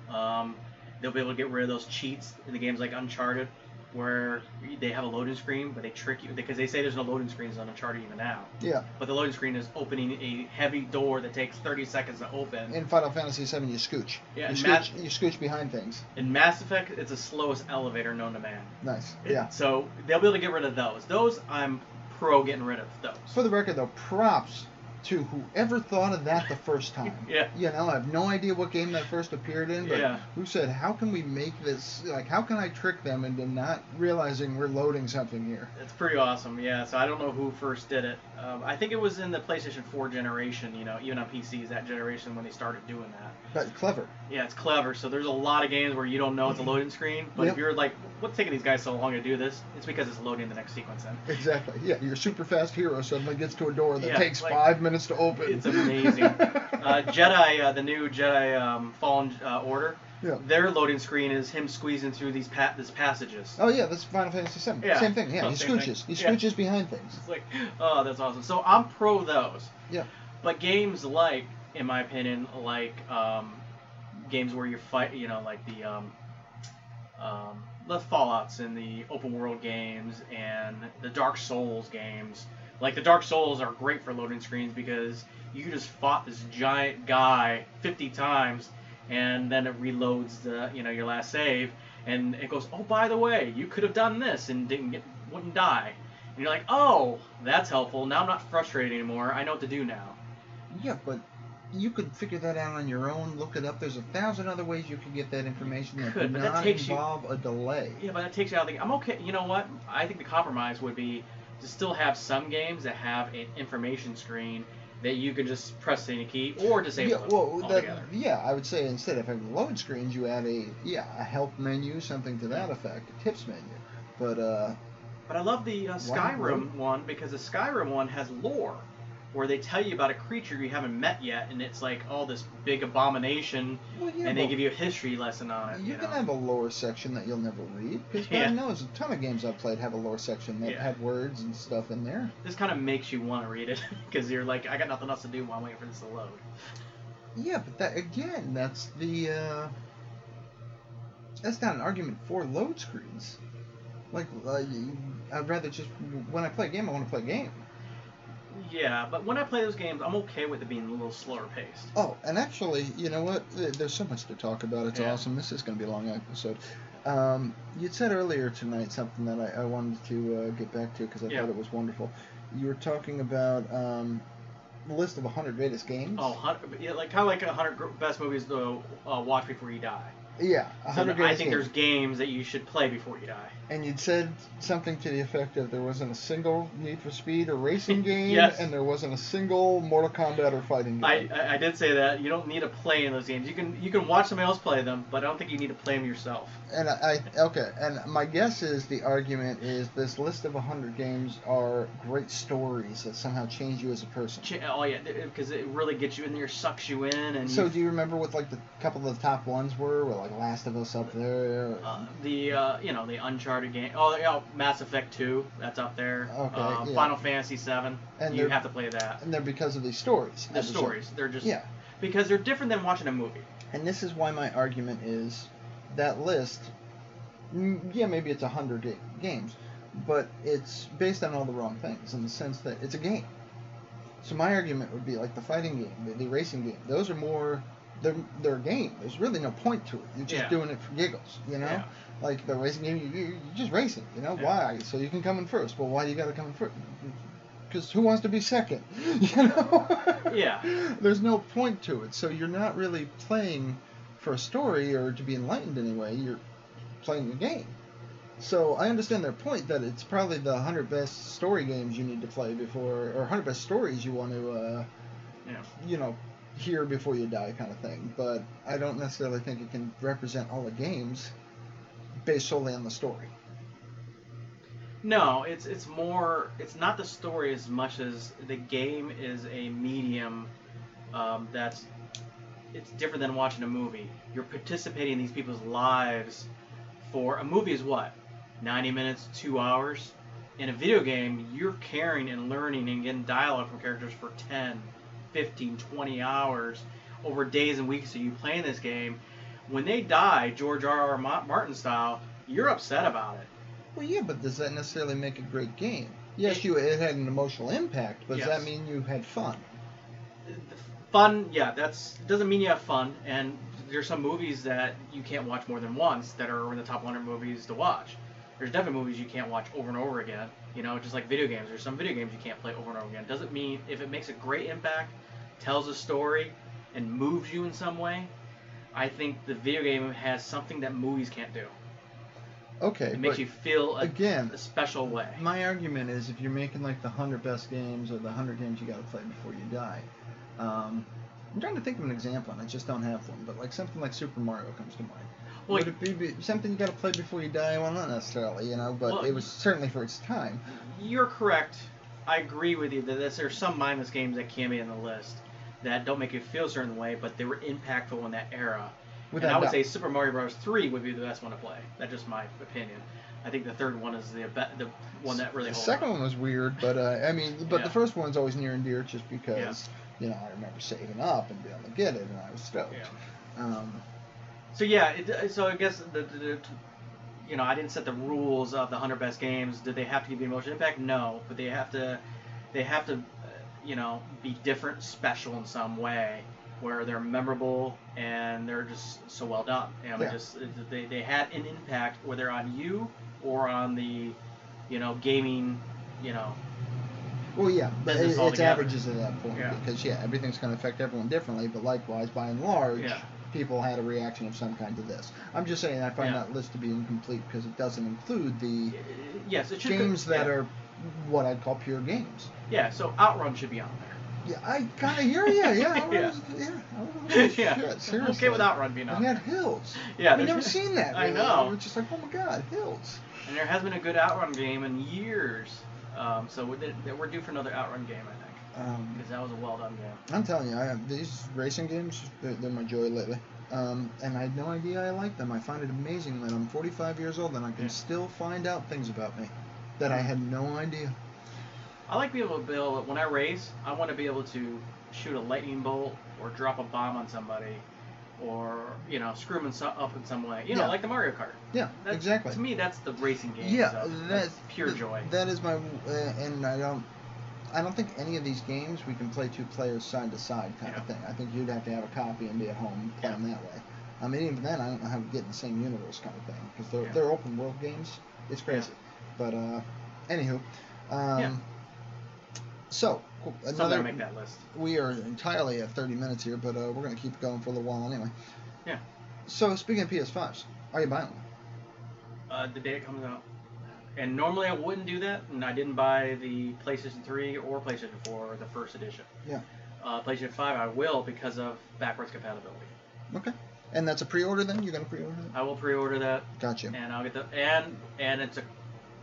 S2: Um, they'll be able to get rid of those cheats in the games like Uncharted, where they have a loading screen, but they trick you because they say there's no loading screens on Uncharted even now.
S1: yeah,
S2: But the loading screen is opening a heavy door that takes 30 seconds to open.
S1: in Final Fantasy VII, you scooch.
S2: Yeah,
S1: you scooch, you scooch behind things.
S2: In Mass Effect, it's the slowest elevator known to man.
S1: Nice.
S2: It-
S1: Yeah.
S2: So they'll be able to get rid of those. Those I'm pro getting rid of those.
S1: For the record, though, props to whoever thought of that the first time. (laughs)
S2: Yeah.
S1: You know, I have no idea what game that first appeared in, but
S2: Yeah.
S1: who said, how can we make this, like, how can I trick them into not realizing we're loading something here?
S2: It's pretty awesome. Yeah. So I don't know who first did it. Um, I think it was in the PlayStation 4 generation. You know, even on PCs that generation when they started doing that.
S1: But clever.
S2: Yeah, it's clever. So there's a lot of games where you don't know it's a loading screen, but
S1: Yep.
S2: if you're like, what's taking these guys so long to do this? It's because it's loading the next sequence in.
S1: Exactly. Yeah, your super fast hero suddenly gets to a door that
S2: Yeah,
S1: takes
S2: like-
S1: five minutes to open.
S2: It's amazing. (laughs) uh, Jedi, uh, the new Jedi um, Fallen uh, Order,
S1: Yeah.
S2: their loading screen is him squeezing through these pa- these passages.
S1: Oh yeah, that's Final Fantasy VII.
S2: Yeah.
S1: Same thing. Yeah,
S2: Oh,
S1: he scooches.
S2: thing.
S1: He
S2: Yeah.
S1: scooches behind things.
S2: It's like, oh, that's awesome. So I'm pro those.
S1: Yeah.
S2: But games like, in my opinion, like um, games where you fight, you know, like the um, um, the Fallout's and the open world games and the Dark Souls games. Like the Dark Souls are great for loading screens because you just fought this giant guy 50 times and then it reloads the you know your last save and it goes oh by the way you could have done this and didn't get wouldn't die. And you're like oh that's helpful. Now I'm not frustrated anymore. I know what to do now.
S1: Yeah, but you could figure that out on your own. Look it up. There's a thousand other ways you could get that information that
S2: Could, but that
S1: not
S2: takes you-
S1: involve a delay.
S2: Yeah, but that takes you out of the. I'm okay. You know what? I think the compromise would be to still have some games that have an information screen that you can just press any key or disable
S1: Yeah, well, that,
S2: altogether.
S1: yeah, I would say instead of having load screens, you add a yeah a help menu, something to that effect, a tips menu. But uh,
S2: But I love the uh, Skyrim one because the Skyrim one has lore where they tell you about a creature you haven't met yet, and it's like all this big abomination,
S1: well, yeah,
S2: and they give you a history lesson on it.
S1: you
S2: You,
S1: can
S2: know?
S1: have a lore section that you'll never read because
S2: Yeah.
S1: God knows a ton of games I've played have a lore section that
S2: Yeah.
S1: have words and stuff in there.
S2: This kind of makes you want to read it (laughs) because you're like, I got nothing else to do while I'm waiting for this to load.
S1: Yeah, but that again, that's the uh, that's not an argument for load screens. Like, uh, I'd rather just when I play a game, I want to play a game.
S2: Yeah, but when I play those games, I'm okay with it being a little slower paced.
S1: Oh, and actually, you know what? There's so much to talk about. It's
S2: Yeah.
S1: awesome. This is going to be a long episode. Um, you'd said earlier tonight something that I, I wanted to uh, get back to because I
S2: Yeah.
S1: thought it was wonderful. You were talking about um, the list of 100 greatest games.
S2: Oh, yeah, like kind of like hundred best movies to uh, watch before you die.
S1: Yeah,
S2: So
S1: 100
S2: I think
S1: games.
S2: there's games that you should play before you die.
S1: And you'd said something to the effect of there wasn't a single Need for Speed or racing (laughs) game,
S2: Yes.
S1: and there wasn't a single Mortal Kombat or fighting game.
S2: I, I I did say that you don't need to play in those games. You can you can watch somebody else play them, but I don't think you need to play them yourself.
S1: And I, I okay, and my guess is the argument is this list of 100 games are great stories that somehow change you as a person.
S2: Oh yeah, because it really gets you in there, sucks you in, and
S1: So do you remember what like the couple of the top ones were? Were like Last of Us up there?
S2: uh, the uh, you know the Uncharted game. Oh, yeah, Mass Effect Two, that's up there.
S1: Okay,
S2: Uh,
S1: yeah.
S2: Final Fantasy Seven,
S1: And
S2: you have to play that.
S1: and they're because of these stories.
S2: The stories, they're just
S1: Yeah,
S2: because they're different than watching a movie.
S1: and this is why my argument is that list. mm, Yeah, maybe it's a 100 ga- games, but it's based on all the wrong things in the sense that it's a game. So my argument would be like the fighting game, the, the racing game. Those are more. They're, they're a game. There's really no point to it. You're just
S2: Yeah.
S1: doing it for giggles, you know.
S2: Yeah.
S1: Like the racing game, you, you, you're just racing. You know
S2: Yeah.
S1: why? So you can come in first. Well, why do you got to come in first? Because who wants to be second? (laughs) You know.
S2: Yeah. (laughs)
S1: There's no point to it. So you're not really playing for a story or to be enlightened anyway. You're playing a game. So I understand their point that it's probably the 100 best story games you need to play before, or 100 best stories you want to, uh,
S2: Yeah.
S1: you know, hear before you die, kind of thing. But I don't necessarily think it can represent all the games based solely on the story.
S2: No, it's it's more. It's not the story as much as the game is a medium um, that's. It's different than watching a movie. You're participating in these people's lives. For a movie is what, 90 minutes, two hours. In a video game, you're caring and learning and getting dialogue from characters for 10, 15, 20 hours over days and weeks that you playing this game. When they die, George R. R. Martin style, you're upset about it.
S1: Well, yeah, but does that necessarily make a great game? Yes,
S2: It-
S1: you it had an emotional impact, but does that mean you had fun?
S2: fun yeah that's doesn't mean you have fun and there's some movies that you can't watch more than once that are in the top 100 movies to watch there's definitely movies you can't watch over and over again you know just like video games there's some video games you can't play over and over again doesn't mean if it makes a great impact tells a story and moves you in some way i think the video game has something that movies can't do
S1: Okay,
S2: it makes you feel a,
S1: again,
S2: a special way
S1: my argument is if you're making like the hundred best games or the hundred games you got to play before you die. Um, I'm trying to think of an example, and I just don't have one. But like something like Super Mario comes to mind. Would it be, be something you got to play before you die? Well, not necessarily, you know, but
S2: Well,
S1: it was certainly for its time.
S2: You're correct. I agree with you that there's- there's some mindless games that can be in the list that don't make you feel a certain way, but they were impactful in that era.
S1: Without
S2: and I would
S1: doubt.
S2: say Super Mario Bros. 3 would be the best one to play. That's just my opinion. I think the third one is the the one that really
S1: the second
S2: up.
S1: one was weird, but uh, I mean, but
S2: Yeah.
S1: the first one's always near and dear just because you know I remember saving up and being able to get it, and I was stoked.
S2: Yeah.
S1: Um,
S2: So yeah, it, so I guess the, the, the you know I didn't set the rules of the 100 best games. Did they have to give you emotional impact? No, but they have to they have to uh, you know be different, special in some way where they're memorable and they're just so well done. Know,
S1: Yeah.
S2: just they, they had an impact whether on you or on the you know gaming you know
S1: Well, yeah, but it, it's averages at that point
S2: Yeah.
S1: because yeah, everything's going to affect everyone differently. But likewise, by and large,
S2: Yeah.
S1: People had a reaction of some kind to this. I'm just saying I find
S2: Yeah.
S1: that list to be incomplete because it doesn't include the
S2: yes it should
S1: games that
S2: yeah.
S1: are what I'd call pure games.
S2: yeah so Outrun should be on there.
S1: Yeah, I kind of hear you. Yeah, I (laughs)
S2: Yeah.
S1: yeah. I (laughs)
S2: yeah,
S1: shit, seriously.
S2: okay with Outrun being on
S1: And had hills.
S2: Yeah, there's-
S1: never seen that.
S2: I
S1: really.
S2: know.
S1: We're just like, oh my god, hills.
S2: And there has been a good Outrun game in years. Um, so we're, we're due for another Outrun game, I think,
S1: Um,
S2: because that was a well done game.
S1: I'm telling you, I have these racing games. They're, they're my joy lately. Um, and I had no idea I liked them. I find it amazing that I'm 45 years old and I can
S2: Yeah.
S1: still find out things about me that I had no idea.
S2: I like being able to build. When I race, I want to be able to shoot a lightning bolt or drop a bomb on somebody, or you know, screw them in so, up in some way. You know,
S1: Yeah.
S2: like the Mario Kart.
S1: Yeah,
S2: That's,
S1: exactly.
S2: To me, that's the racing game.
S1: yeah,
S2: stuff.
S1: that-
S2: that's pure joy.
S1: That is my, uh, and I don't, I don't think any of these games we can play two players side to side kind of thing. I think you'd have to have a copy and be at home playing that way. I mean, even then, I don't know how to get in the same universe kind of thing because they're
S2: Yeah.
S1: they're open world games. It's crazy. But uh, anywho, um,
S2: Yeah.
S1: so cool. Another
S2: make that list.
S1: we are entirely at 30 minutes here, but uh, we're going to keep going for a little while anyway.
S2: Yeah.
S1: So speaking of PS5s, are you buying one?
S2: Uh, the day it comes out. And normally I wouldn't do that, and I didn't buy the PlayStation 3 or PlayStation 4 the first edition.
S1: Yeah.
S2: Uh, PlayStation 5 I will because of backwards compatibility.
S1: Okay. And that's a pre-order then? You're going to pre-order that?
S2: I will pre-order that,
S1: Gotcha.
S2: and I'll get the and and it's a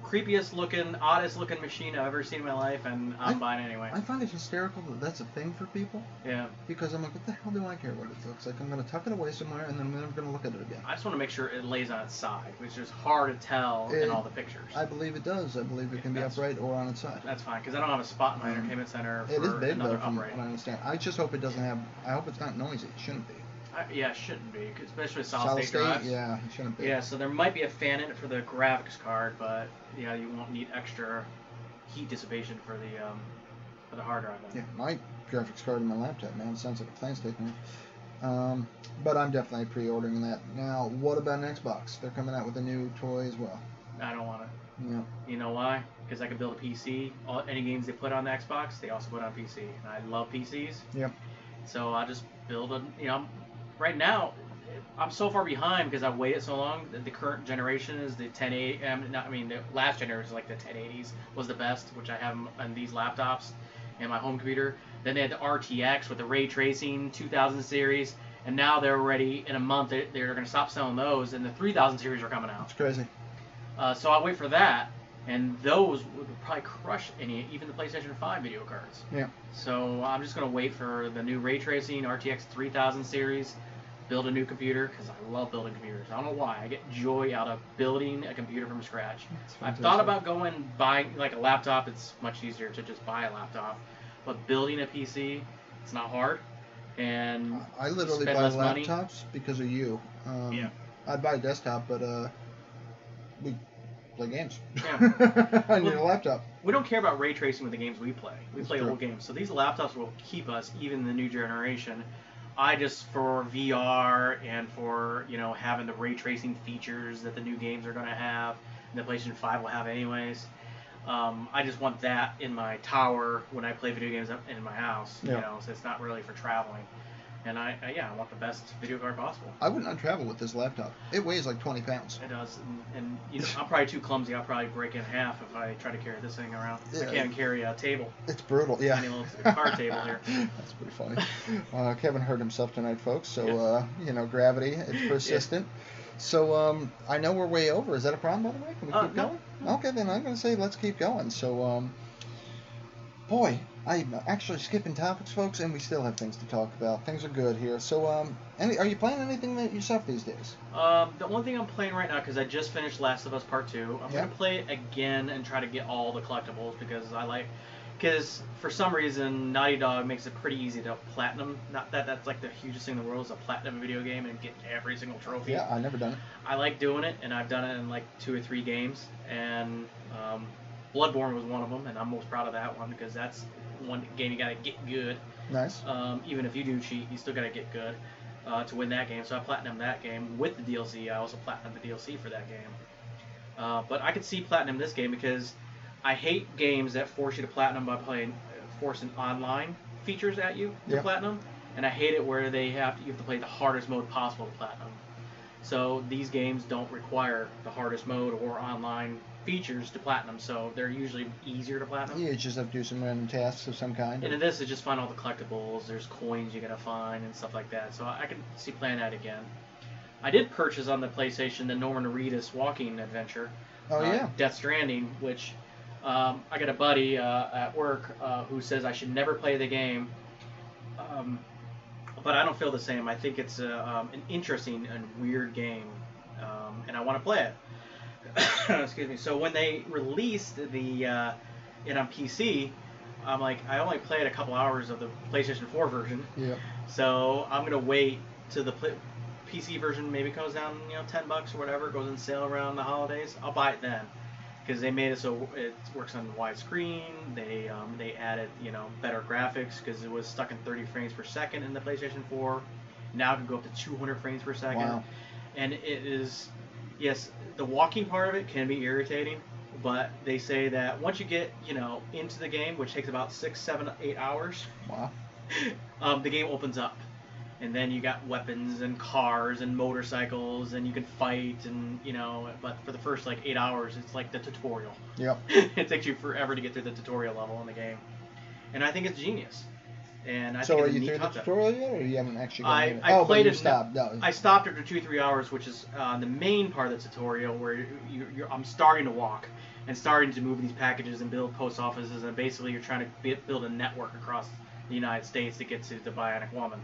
S2: creepiest looking, oddest looking machine I've ever seen in my life, and I'm
S1: I-
S2: buying it anyway.
S1: I find it hysterical that that's a thing for people
S2: yeah.
S1: because I'm like, what the hell do I care what it looks like? I'm going to tuck it away somewhere and then I'm never going to look at it again.
S2: I just want to make sure it lays on its side, which is hard to tell in all the pictures.
S1: I believe it does. I believe it can be upright or on its side.
S2: That's fine, because I don't have a spot in my
S1: Um,
S2: entertainment center for
S1: It is big
S2: another
S1: though, from
S2: upright.
S1: what I understand. I just hope it doesn't have. I hope it's not noisy. It shouldn't be.
S2: I, yeah, it shouldn't be, especially with solid, state, drives.
S1: yeah, it shouldn't be.
S2: Yeah, so there might be a fan in it for the graphics card, but yeah, you won't need extra heat dissipation for the um, for the hard drive.
S1: Yeah, my graphics card in my laptop, man, sounds like a off. Um, but I'm definitely pre-ordering that. Now, what about an Xbox? They're coming out with a new toy as well.
S2: I don't want it.
S1: Yeah.
S2: You know why? Because I can build a PC. All, any games they put on the Xbox, they also put on PC, and I love PCs.
S1: Yep.
S2: So I'll just build a. You know, I'm- right now, I'm so far behind because I waited so long. The, the current generation is the 1080. Um, not, I mean, the last generation, like the 1080s, was the best, which I have on these laptops and my home computer. Then they had the RTX with the ray tracing 2000 series, and now they're already in a month. They, they're going to stop selling those, and the 3000 series are coming out.
S1: It's crazy.
S2: Uh, so I'll wait for that, and those would probably crush any, even the PlayStation 5 video cards.
S1: Yeah.
S2: So I'm just gonna wait for the new ray tracing RTX 3000 series, build a new computer because I love building computers. I don't know why. I get joy out of building a computer from scratch. I've thought about going buying like a laptop. It's much easier to just buy a laptop, but building a PC, it's not hard. And
S1: I literally buy
S2: less money.
S1: laptops because of you. Um,
S2: Yeah.
S1: I'd buy a desktop, but uh, we play games.
S2: Yeah.
S1: I need a laptop.
S2: we don't care about ray tracing with the games we play. We
S1: That's
S2: play
S1: true.
S2: old games, so these laptops will keep us even the new generation. I just for VR and for you know having the ray tracing features that the new games are going to have, and the PlayStation 5 will have anyways. Um, I just want that in my tower when I play video games in my house.
S1: Yeah.
S2: You know, so it's not really for traveling. And I, I yeah, I want the best video card possible.
S1: I would not travel with this laptop. It weighs like 20 pounds.
S2: It does, and, and you know, I'm probably too clumsy. I'll probably break in half if I try to carry this thing around.
S1: Yeah.
S2: I can't carry a table.
S1: It's brutal. Yeah.
S2: Tiny little card table here. (laughs)
S1: That's pretty funny. Uh, Kevin hurt himself tonight, folks. So uh, you know, gravity. It's (laughs) persistent. So um, I know we're way over. Is that a problem, by the way? Can we
S2: Uh,
S1: keep
S2: no.
S1: going? Okay, then I'm going to say let's keep going. So, um, boy, I'm actually skipping topics, folks, and we still have things to talk about. Things are good here. So, um, any, are you playing anything yourself these days?
S2: Um, the only thing I'm playing right now, because I just finished Last of Us Part 2, I'm
S1: Yeah.
S2: going to play it again and try to get all the collectibles because I like. Because for some reason, Naughty Dog makes it pretty easy to platinum. Not that that's like the hugest thing in the world is a platinum video game and get every single trophy.
S1: Yeah, I never done it.
S2: I like doing it, and I've done it in like two or three games. And um, Bloodborne was one of them, and I'm most proud of that one because that's one game you got to get good.
S1: Nice.
S2: Um, even if you do cheat, you still got to get good uh, to win that game. So I platinum that game with the DLC. I also platinum the DLC for that game. Uh, but I could see platinum this game because I hate games that force you to platinum by playing forcing online features at you to
S1: Yeah.
S2: platinum, and I hate it where they have to, you have to play the hardest mode possible to platinum. So these games don't require the hardest mode or online features to platinum, so they're usually easier to platinum.
S1: Yeah, you just have to do some random tasks of some kind.
S2: And in this, is just find all the collectibles. There's coins you gotta find and stuff like that. So I can see playing that again. I did purchase on the PlayStation the Norman Reedus walking adventure.
S1: oh,
S2: uh,
S1: yeah.
S2: Death Stranding, which um, I got a buddy uh, at work uh, who says I should never play the game. Um, but I don't feel the same. I think it's a, um, an interesting and weird game, um, and I want to play it. (coughs) Excuse me. So when they released the uh, it on PC, I'm like, I only played a couple hours of the PlayStation 4 version,
S1: Yeah.
S2: so I'm gonna wait till the pl- PC version maybe goes down, you know, ten bucks or whatever, goes on sale around the holidays. I'll buy it then, because they made it so it works on widescreen. They um, they added you know better graphics because it was stuck in 30 frames per second in the PlayStation 4, Now it can go up to 200 frames per second.
S1: Wow.
S2: And it is, yes, the walking part of it can be irritating, but they say that once you get, you know, into the game, which takes about six, seven, eight hours,
S1: Wow. (laughs)
S2: um, the game opens up. And then you got weapons and cars and motorcycles and you can fight and you know but for the first like eight hours it's like the tutorial.
S1: Yep. (laughs)
S2: it takes you forever to get through the tutorial level in the game. And I think it's genius. And I
S1: so
S2: think
S1: are
S2: it's a
S1: you
S2: neat
S1: through
S2: concept.
S1: the tutorial yet, or you haven't actually?
S2: I-
S1: gotten it?
S2: I
S1: oh,
S2: played
S1: but you
S2: it
S1: stopped. No.
S2: I stopped after two, three hours, which is uh, the main part of the tutorial where you, I'm starting to walk and starting to move these packages and build post offices, and basically you're trying to build a network across the United States to get to the Bionic Woman.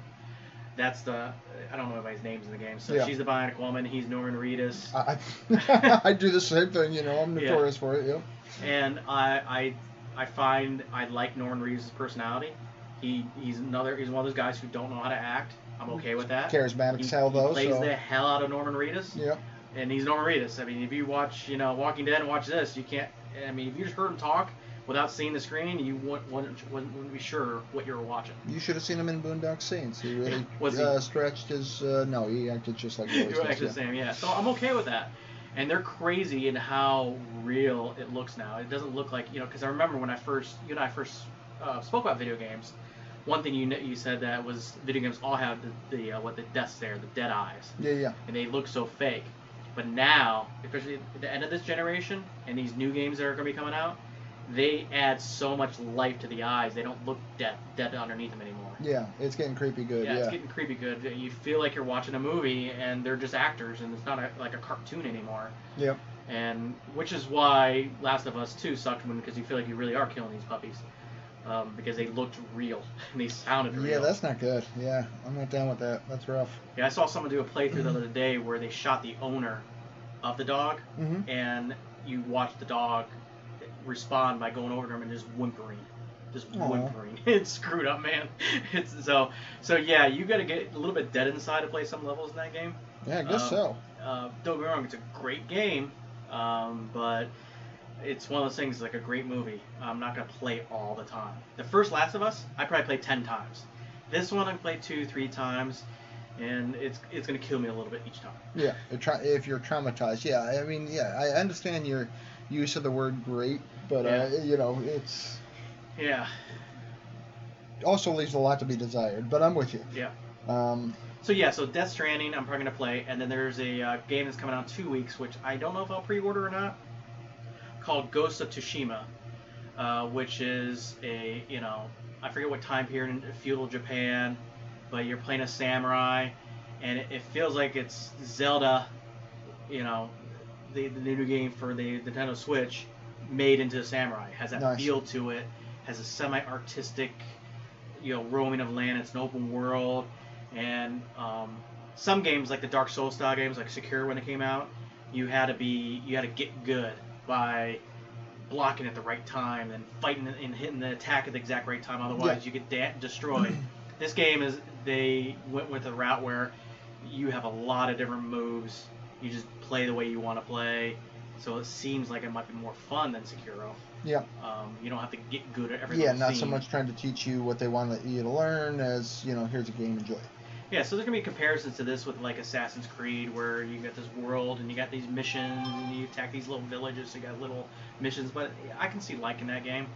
S2: That's the I don't know anybody's names in the game, so
S1: Yeah.
S2: she's the Bionic Woman. He's Norman Reedus,
S1: I, I, (laughs) I do the same thing. You know, I'm
S2: Yeah.
S1: notorious for it. Yeah.
S2: and I I I find I like Norman Reedus' personality. He he's another he's one of those guys who don't know how to act. I'm okay with that.
S1: Charismatic
S2: He,
S1: hell
S2: he plays
S1: so.
S2: the hell out of Norman Reedus.
S1: Yep.
S2: and he's Norman Reedus. I mean, if you watch, you know, Walking Dead and watch this, you can't. I mean, if you just heard him talk without seeing the screen, you wouldn't wouldn't, wouldn't, be sure what you were watching.
S1: You should have seen him in Boondock Saints. He really (laughs)
S2: Was he-
S1: uh, stretched his. Uh, no, he acted just like
S2: were
S1: does,
S2: actually
S1: yeah.
S2: yeah. So I'm okay with that. And they're crazy in how real it looks now. It doesn't look like you know, because I remember when I first, you and I first uh, spoke about video games. One thing you you said that was video games all have the, the uh, what the deaths there, the dead eyes.
S1: Yeah, yeah.
S2: and they look so fake. But now, especially at the end of this generation and these new games that are going to be coming out, they add so much life to the eyes. They don't look dead dead underneath them anymore.
S1: Yeah, it's getting creepy good.
S2: yeah,
S1: Yeah.
S2: it's getting creepy good. You feel like you're watching a movie and they're just actors and it's not a, like a cartoon anymore.
S1: Yep.
S2: And which is why Last of Us 2 sucked when because you feel like you really are killing these puppies. Um, because they looked real (laughs) and they sounded real.
S1: Yeah, that's not good. Yeah, I'm not down with that. That's rough.
S2: Yeah, I saw someone do a playthrough the other day where they shot the owner of the dog,
S1: Mm-hmm.
S2: and you watch the dog respond by going over to him and just whimpering, just
S1: Aw.
S2: whimpering. (laughs) It's screwed up, man. (laughs) It's so so yeah. You got to get a little bit dead inside to play some levels in that game.
S1: Yeah, I guess
S2: Um,
S1: so.
S2: Uh, don't get me wrong, it's a great game, um, but it's one of those things like a great movie. I'm not gonna play all the time. The first Last of Us, I probably played ten times. This one I played two, three times, and it's it's gonna kill me a little bit each time.
S1: Yeah, if you're traumatized. Yeah, I mean, yeah, I understand your use of the word great, but uh, you know, it's
S2: Yeah,
S1: also leaves a lot to be desired. But I'm with you.
S2: yeah.
S1: Um,
S2: So yeah, so Death Stranding, I'm probably gonna play, and then there's a uh, game that's coming out in two weeks, which I don't know if I'll pre-order or not, called Ghost of Tsushima, uh, which is a you know I forget what time period in feudal Japan, but you're playing a samurai, and it, it feels like it's Zelda, you know, the the new game for the Nintendo Switch, made into a samurai. Has that
S1: Nice.
S2: feel to it, has a semi-artistic, you know, roaming of land. It's an open world and um, some games like the Dark Souls style games like Sekiro when it came out, you had to be you had to get good by blocking at the right time and fighting and hitting the attack at the exact right time. Otherwise, you get da- destroyed. (clears throat) this game is they went with a route where you have a lot of different moves. You just play the way you want to play. So it seems like it might be more fun than Sekiro.
S1: yeah,
S2: Um, you don't have to get good at everything.
S1: yeah, not so much trying to teach you what they want you to learn as you know, here's a game, enjoy. it.
S2: Yeah, so there's gonna be comparisons to this with like Assassin's Creed, where you got this world and you got these missions and you attack these little villages. So you got little missions, but I can see liking that game,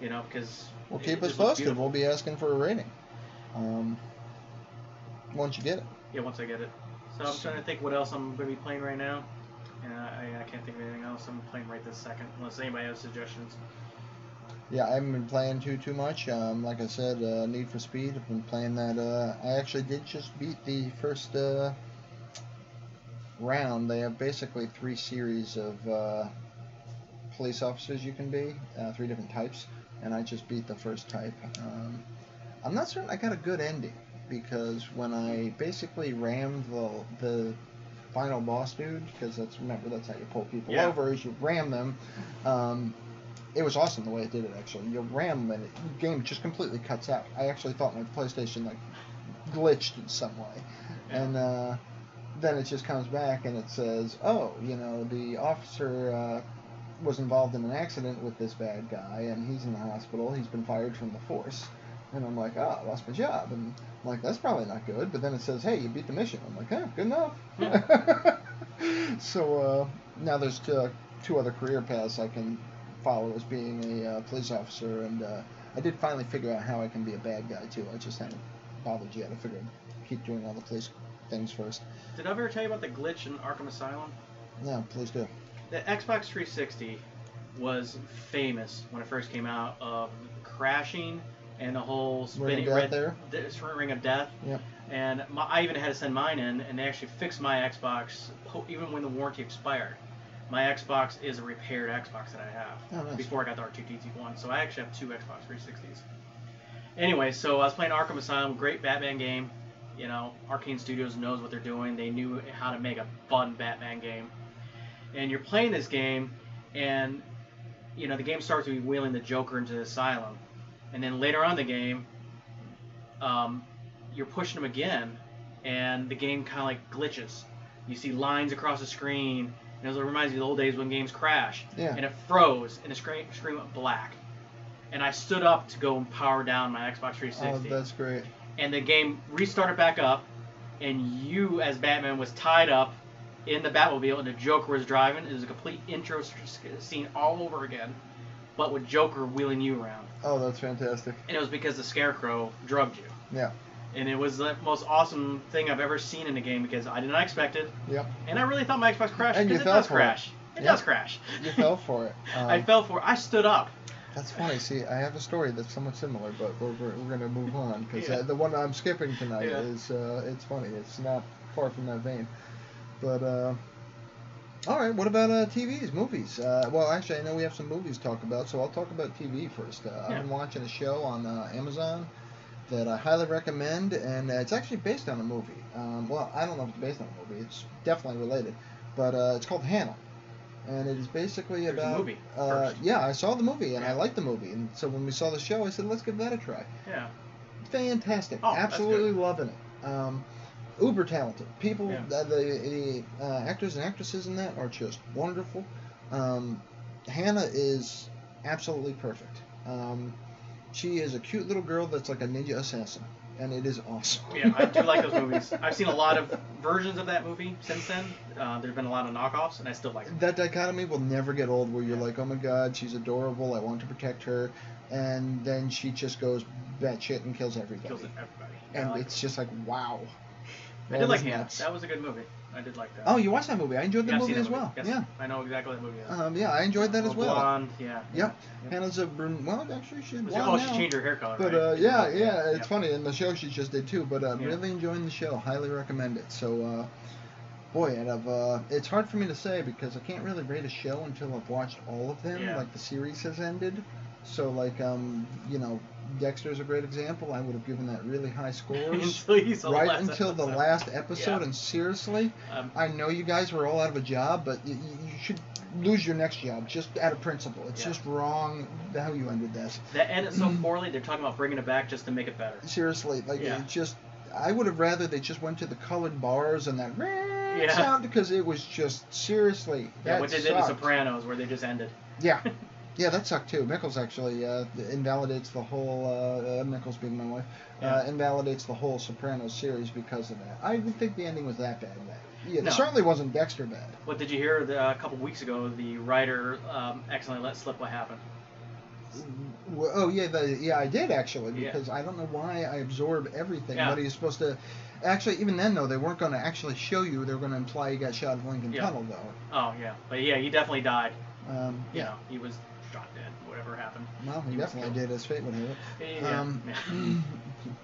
S2: you know, because
S1: Well, keep us posted. We'll be asking for a rating. Um, once you get it.
S2: Yeah, once I get it. So I'm trying to think what else I'm gonna be playing right now, and I, I can't think of anything else I'm playing right this second, unless anybody has suggestions.
S1: Yeah, I haven't been playing too too much. Um, like I said, uh, Need for Speed. I've been playing that. Uh, I actually did just beat the first uh, round. They have basically three series of uh, police officers you can be, uh, three different types, and I just beat the first type. Um, I'm not certain I got a good ending because when I basically rammed the the final boss dude, because that's remember that's how you pull people
S2: Yeah.
S1: over is you ram them. Um, it was awesome the way it did it actually. You ram and it, the game just completely cuts out. I actually thought my PlayStation like glitched in some way,
S2: Yeah.
S1: and uh, then it just comes back and it says, oh, you know, the officer uh, was involved in an accident with this bad guy and he's in the hospital. He's been fired from the force. And I'm like, oh, I lost my job. And I'm like, that's probably not good. But then it says, hey, you beat the mission. I'm like, huh, good enough. (laughs) so uh, now there's two, two other career paths I can follow as being a uh, police officer, and uh, I did finally figure out how I can be a bad guy too. I just haven't bothered yet. I figured I'd keep doing all the police things first.
S2: Did I ever tell you about the glitch in Arkham Asylum?
S1: No, please do.
S2: The Xbox 360 was famous when it first came out of crashing and the whole spinning red
S1: there?
S2: d- ring of death.
S1: Yep.
S2: And my, I even had to send mine in, and they actually fixed my Xbox even when the warranty expired. My Xbox is a repaired Xbox that I have
S1: Oh, nice.
S2: before I got the R2D2 one, so I actually have two Xbox 360s. Anyway, so I was playing Arkham Asylum, great Batman game. You know, Arcane Studios knows what they're doing. They knew how to make a fun Batman game. And you're playing this game, and you know the game starts with you wheeling the Joker into the asylum, and then later on in the game, um, you're pushing him again, and the game kind of like glitches. You see lines across the screen, and it reminds me of the old days when games crash.
S1: Yeah.
S2: And it froze, and the screen screen went black. And I stood up to go and power down my Xbox 360
S1: Oh, that's great.
S2: and the game restarted back up, and you as Batman was tied up in the Batmobile, and the Joker was driving. It was a complete intro scene all over again, but with Joker wheeling you around.
S1: Oh, that's fantastic.
S2: And it was because the Scarecrow drugged you.
S1: Yeah.
S2: And it was the most awesome thing I've ever seen in a game because I did not expect it,
S1: Yep.
S2: and I really thought my Xbox crashed because it does
S1: for it.
S2: crash. It,
S1: Yep.
S2: does crash.
S1: You fell for it. (laughs) Um,
S2: I fell for it. I stood up.
S1: That's funny. See, I have a story that's somewhat similar, but we're, we're, we're going to move on because
S2: Yeah.
S1: uh, the one I'm skipping tonight
S2: Yeah.
S1: is uh, it's funny. It's not far from that vein. But uh, all right, what about uh, TVs, movies? Uh, well, actually, I know we have some movies to talk about, so I'll talk about TV first. Uh, I've been watching a show on uh, Amazon that I highly recommend, and uh, it's actually based on a movie. Um, well, I don't know if it's based on a movie. It's definitely related, but uh, it's called Hannah, and it is basically
S2: There's a
S1: about
S2: movie
S1: uh, yeah, I saw the movie and I liked the movie, and so when we saw the show, I said, let's give that a try.
S2: Yeah.
S1: Fantastic,
S2: Oh,
S1: absolutely loving it. Um, uber talented people.
S2: Yeah.
S1: Uh, the the uh, actors and actresses in that are just wonderful. Um, Hannah is absolutely perfect. Um, she is a cute little girl that's like a ninja assassin, and it is awesome.
S2: Yeah, I do like those (laughs) movies. I've seen a lot of versions of that movie since then. Uh, there's been a lot of knockoffs, and I still like them.
S1: that dichotomy will never get old where you're like, oh my god, she's adorable, I want to protect her, and then she just goes batshit and kills everybody.
S2: Kills everybody.
S1: And
S2: like
S1: it's just like, wow.
S2: I
S1: That
S2: did like
S1: is
S2: Hannah.
S1: nuts.
S2: That was a good movie. I did like that.
S1: Oh, you watched that movie? I enjoyed the
S2: Yeah,
S1: movie as
S2: that
S1: well.
S2: Yes,
S1: Yeah.
S2: I know exactly that movie is.
S1: Um, yeah, I enjoyed that as well.
S2: Blonde, yeah.
S1: Yep.
S2: Yep.
S1: Hannah's a brun- well, actually she's blonde
S2: oh,
S1: now.
S2: she changed her hair color.
S1: But
S2: right?
S1: uh, yeah, yeah,
S2: Yeah.
S1: it's funny. In the show, she just did too. But uh,
S2: Yeah.
S1: really enjoying the show. Highly recommend it. So, uh, boy, and I've uh, it's hard for me to say because I can't really rate a show until I've watched all of them.
S2: Yeah.
S1: Like the series has ended. So, like, um, you know, Dexter's a great example. I would have given that really high (laughs) scores.
S2: until the
S1: right
S2: last
S1: until the last episode,
S2: Yeah.
S1: and seriously,
S2: Um,
S1: I know you guys were all out of a job, but you, you should lose your next job just out of principle. It's
S2: Yeah.
S1: just wrong how you ended this.
S2: that ended so poorly. They're talking about bringing it back just to make it better.
S1: Seriously, like
S2: Yeah.
S1: it just. I would have rather they just went to the colored bars and that
S2: Yeah.
S1: sound because it was just seriously
S2: Yeah, what they did in The. Sopranos, where they just ended.
S1: Yeah, (laughs) yeah, that sucked too. Mickles actually uh, invalidates the whole. Uh, uh, Mickles being my wife, uh, invalidates the whole Sopranos series because of that. I didn't think the ending was that bad. That yeah,
S2: No.
S1: it certainly wasn't Dexter bad.
S2: What did you hear the, uh, a couple weeks ago? The writer um, accidentally let slip what happened.
S1: Well, oh yeah, the, yeah, I did actually
S2: Yeah.
S1: because I don't know why I absorb everything.
S2: Yeah.
S1: But he's supposed to. Actually, even then though, they weren't going to actually show you. They were going to imply he got shot in Lincoln
S2: Yeah.
S1: Tunnel though.
S2: Oh yeah, but yeah, he definitely died.
S1: Um,
S2: You
S1: yeah.
S2: know, he was Whatever happened.
S1: Well, he
S2: He
S1: definitely did. His fate would have it.
S2: Yeah.
S1: Um,
S2: yeah.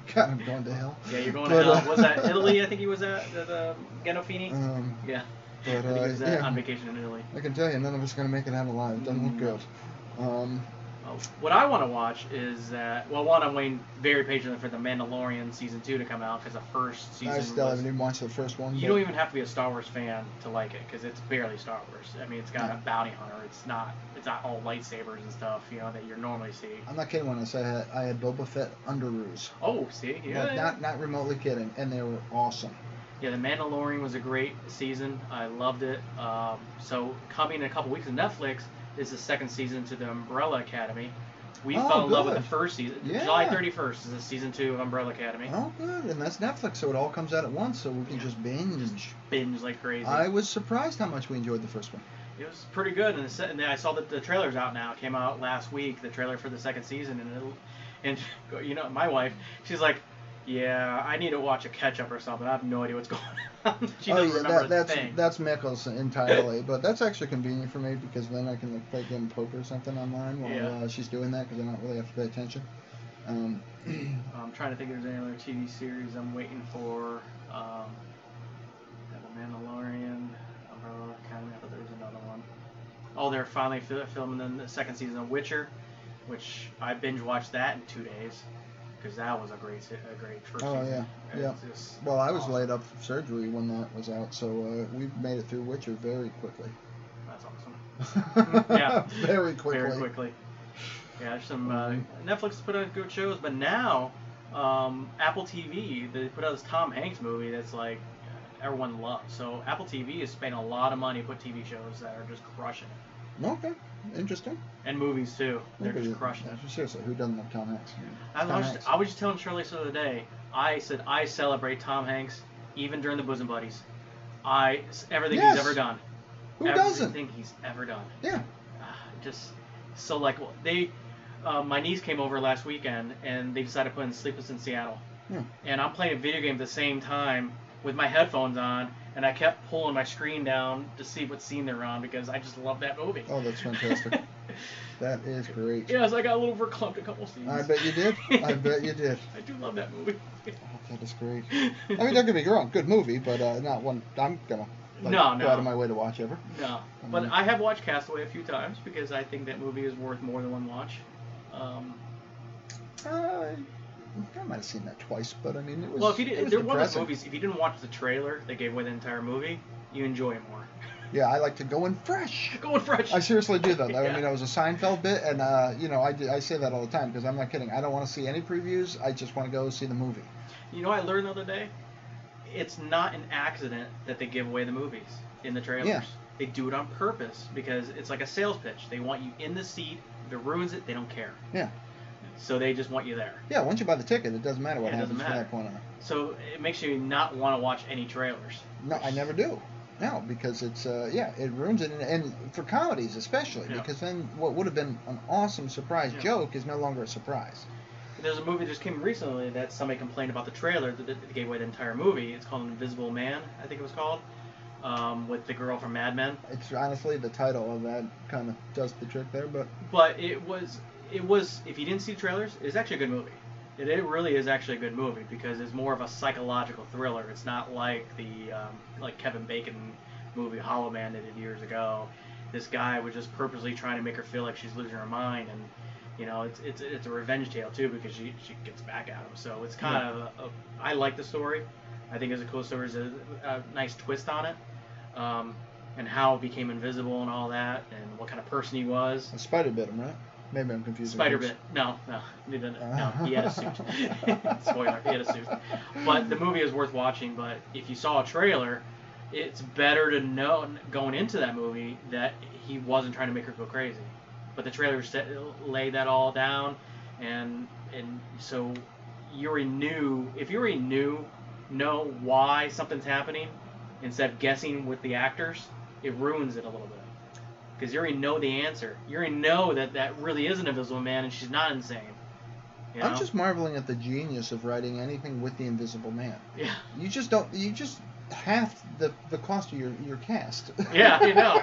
S2: (laughs)
S1: God, I'm going to hell.
S2: Yeah, you're going
S1: But,
S2: to hell.
S1: uh,
S2: was that (laughs) Italy? I think he was at the, the Gandolfini.
S1: Um,
S2: yeah,
S1: but
S2: I think
S1: uh,
S2: he was uh,
S1: yeah,
S2: on vacation in Italy.
S1: I can tell you, none of us are going to make it out alive. It doesn't look good. Um,
S2: Uh, what I want to watch is that. Well, one, I'm waiting very patiently for the Mandalorian season two to come out because the first season.
S1: I still
S2: was,
S1: haven't even watched the first one.
S2: You don't even have to be a Star Wars fan to like it because it's barely Star Wars. I mean, it's got
S1: Yeah.
S2: a bounty hunter. It's not. It's not all lightsabers and stuff. You know that you're normally see.
S1: I'm not kidding when I say I had, I had Boba Fett underoos.
S2: Oh, see, yeah,
S1: Like, not not remotely kidding, and they were awesome.
S2: Yeah, The Mandalorian was a great season. I loved it. Um, so coming in a couple weeks on Netflix is the second season to the Umbrella Academy, We
S1: Oh,
S2: fell in love with the first season.
S1: Yeah.
S2: July 31st is the season two of Umbrella Academy.
S1: Oh, good. And that's Netflix, so it all comes out at once, so we can
S2: Yeah.
S1: just binge.
S2: Binge like crazy.
S1: I was surprised how much we enjoyed the first one.
S2: It was pretty good, and, the and then I saw that the trailer's out now. It came out last week, the trailer for the second season, and it'll, and (laughs) you know my wife, she's like, yeah, I need to watch a catch up or something. I have no idea what's (laughs) going on. she
S1: oh,
S2: doesn't
S1: yeah,
S2: remember
S1: that, that's
S2: thing.
S1: that's Mickles entirely, but that's actually convenient for me because then I can like play game poker or something online while
S2: Yeah.
S1: uh, she's doing that because I don't really have to pay attention. Um, (clears throat)
S2: I'm trying to think if there's any other TV series I'm waiting for. Um, The Mandalorian, Umbrella Academy. I thought there was another one. Oh, they're finally filming the- the second season of Witcher, which I binge watched that in two days because that was a great, a great first
S1: Oh,
S2: season.
S1: yeah, yeah. Well, I was
S2: awesome.
S1: laid up for surgery when that was out, so uh, we made it through Witcher very quickly.
S2: That's awesome. (laughs) Yeah.
S1: very quickly.
S2: Very quickly. Yeah, there's some uh, Netflix put out good shows, but now um, Apple TV they put out this Tom Hanks movie that's like everyone loves. So Apple TV is spending a lot of money to put TV shows that are just crushing it,
S1: Okay, interesting.
S2: and movies too. They're just crushing it.
S1: Seriously, who doesn't love Tom Hanks?
S2: I
S1: Tom
S2: was,
S1: Hanks.
S2: just, I was just telling Shirley the other day. I said I celebrate Tom Hanks even during the Bosom Buddies. I everything
S1: Yes.
S2: he's ever done.
S1: Who
S2: everything
S1: doesn't?
S2: Think he's ever done.
S1: Yeah.
S2: Ah, just so like they uh, my niece came over last weekend and they decided to put in Sleepless in Seattle.
S1: Hmm.
S2: And I'm playing a video game at the same time with my headphones on and I kept pulling my screen down to see what scene they're on because I just love that movie.
S1: Oh, that's fantastic. (laughs) that is great.
S2: yes, I got a little verklempt a couple scenes.
S1: I bet you did. I (laughs) bet you did.
S2: I do love that movie.
S1: Oh, that is great. I mean, don't get me wrong, good movie, but uh, not one I'm gonna like,
S2: No,
S1: go out of my way to watch ever.
S2: No,
S1: I
S2: but I have watched Castaway a few times because I think that movie is worth more than one watch. Um,
S1: Uh, I might have seen that twice, but I mean, it was.
S2: well, if you did,
S1: was
S2: they're one of those movies. If you didn't watch the trailer they gave away the entire movie, you enjoy it more.
S1: Yeah, I like to go in fresh. (laughs)
S2: Going fresh.
S1: I seriously do though. (laughs) I mean, it was a Seinfeld bit, and uh, you know, I, I say that all the time because I'm not kidding. I don't want to see any previews. I just want to go see the movie.
S2: You know, what I learned the other day. It's not an accident that they give away the movies in the trailers.
S1: Yeah.
S2: They do it on purpose because it's like a sales pitch. They want you in the seat. If it ruins it, they don't care.
S1: Yeah.
S2: So they just want you there.
S1: Yeah, once you buy the ticket, it doesn't matter what
S2: Yeah,
S1: happens
S2: doesn't
S1: from that point on.
S2: So it makes you not want to watch any trailers.
S1: No, I never do. No, because it's uh, yeah, it ruins it, and, and for comedies especially,
S2: Yeah.
S1: because then what would have been an awesome surprise
S2: Yeah.
S1: joke is no longer a surprise.
S2: There's a movie that just came recently that somebody complained about the trailer that, that gave away the entire movie. It's called Invisible Man, I think it was called, um, with the girl from Mad Men.
S1: It's honestly the title of that kind of does the trick there, but
S2: But it was, it was. If you didn't see the trailers, it's actually a good movie. It, it really is actually a good movie because it's more of a psychological thriller. It's not like the um, like Kevin Bacon movie Hollow Man that did years ago. This guy was just purposely trying to make her feel like she's losing her mind, and you know it's it's, it's a revenge tale too because she she gets back at him. So it's kind of a, a, I like the story. I think it's a cool story. There's a, a nice twist on it, um, and how it became invisible and all that, and what kind of person he was.
S1: a spider bit him, right? Maybe I'm confused.
S2: Spider Bit. No, no, he didn't. No, (laughs) he had a suit. (laughs) Spoiler, he had a suit. But the movie is worth watching. But if you saw a trailer, it's better to know going into that movie that he wasn't trying to make her go crazy. But the trailer set, laid that all down, and and so already knew. If you already knew, know why something's happening, instead of guessing with the actors, it ruins it a little bit because you already know the answer. You already know that that really is an invisible man and she's not insane. You know?
S1: I'm just marveling at the genius of writing anything with the Invisible Man.
S2: yeah,
S1: You just don't. You just half the the cost of your your cast.
S2: Yeah, you know.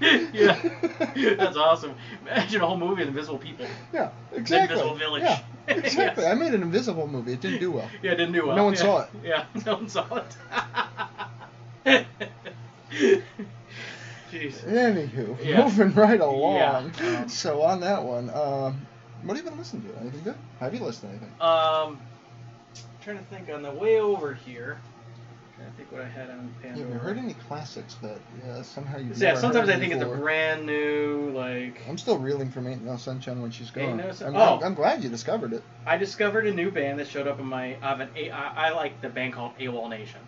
S2: (laughs) yeah, that's awesome. Imagine a whole movie of invisible people.
S1: Yeah, exactly.
S2: Invisible Village.
S1: Yeah, (laughs) exactly.
S2: Yes.
S1: I made an invisible movie. It didn't do well.
S2: Yeah, it didn't do well.
S1: No one
S2: yeah.
S1: saw it. (laughs)
S2: Yeah, no one saw it. Jeez.
S1: Anywho,
S2: Yeah.
S1: moving right along.
S2: Yeah, um,
S1: so on that one, um, what have you been listening to? Anything good? Have you listened to anything?
S2: Um, trying to think on the way over here. I think what I had on Pandora.
S1: Have you heard any classics that uh, somehow you?
S2: Yeah, sometimes I think it's a brand new like.
S1: I'm still reeling from Ain't No Sunshine when she's gone.
S2: No Sun-
S1: I'm,
S2: Oh.
S1: I'm, I'm glad you discovered it.
S2: I discovered a new band that showed up in my. I have an I like the band called AWOL Nation.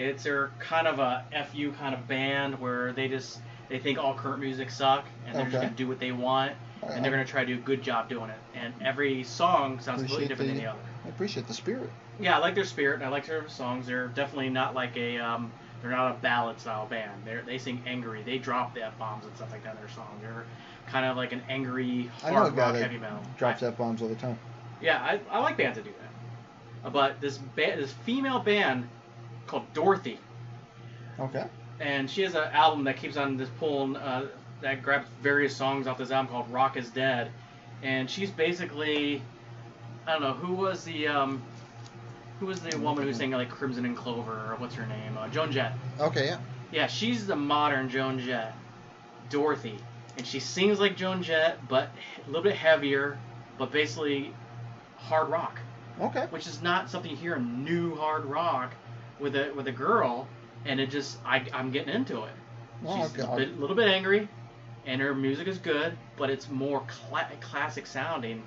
S2: It's their kind of a fu kind of band where they just they think all current music suck and they're just
S1: Okay.
S2: gonna do what they want. and they're gonna try to do a good job doing it. And every song sounds completely
S1: Appreciate
S2: different than
S1: the-
S2: the other.
S1: I appreciate the spirit.
S2: Yeah, I like their spirit and I like their songs. They're definitely not like a um, they're not a ballad style band. They they sing angry. They drop the f bombs and stuff like that in their songs. They're kind of like an angry
S1: I know a
S2: hard
S1: guy
S2: rock
S1: that
S2: heavy metal.
S1: Drops f bombs all the time.
S2: Yeah, I, I like bands that do that. Uh, But this ba- this female band called Dorothy,
S1: Okay.
S2: and she has an album that keeps on this pulling uh, that grabs various songs off this album called Rock Is Dead, and she's basically I don't know who was the um, who was the woman who sang like Crimson and Clover or what's her name uh, Joan Jett.
S1: Okay. Yeah.
S2: Yeah, she's the modern Joan Jett, Dorothy, and she sings like Joan Jett, but a little bit heavier, but basically hard rock
S1: Okay.
S2: which is not something you hear in new hard rock with a with a girl, and it just I I'm getting into it.
S1: Well,
S2: She's a bit, little bit angry, and her music is good, but it's more cla- classic sounding,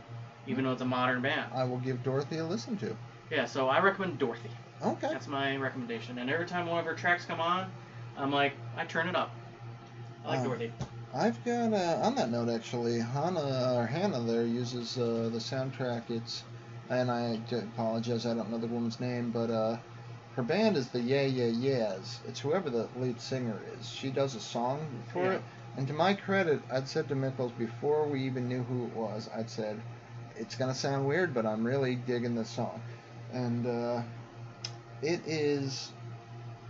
S2: even though it's a modern band.
S1: I will give Dorothy a listen to.
S2: Yeah, so I recommend Dorothy.
S1: Okay.
S2: That's my recommendation. And every time one of her tracks come on, I'm like I turn it up. I like
S1: Uh,
S2: Dorothy.
S1: I've got uh, on that note actually, Hannah or Hannah there uses uh, the soundtrack. It's and I apologize, I don't know the woman's name, but uh, her band is the Yeah Yeah Yeahs. It's whoever the lead singer is. She does a song for
S2: Yeah.
S1: it, and to my credit, I'd said to Mickles before we even knew who it was, I'd said, it's gonna sound weird, but I'm really digging this song, and uh, it is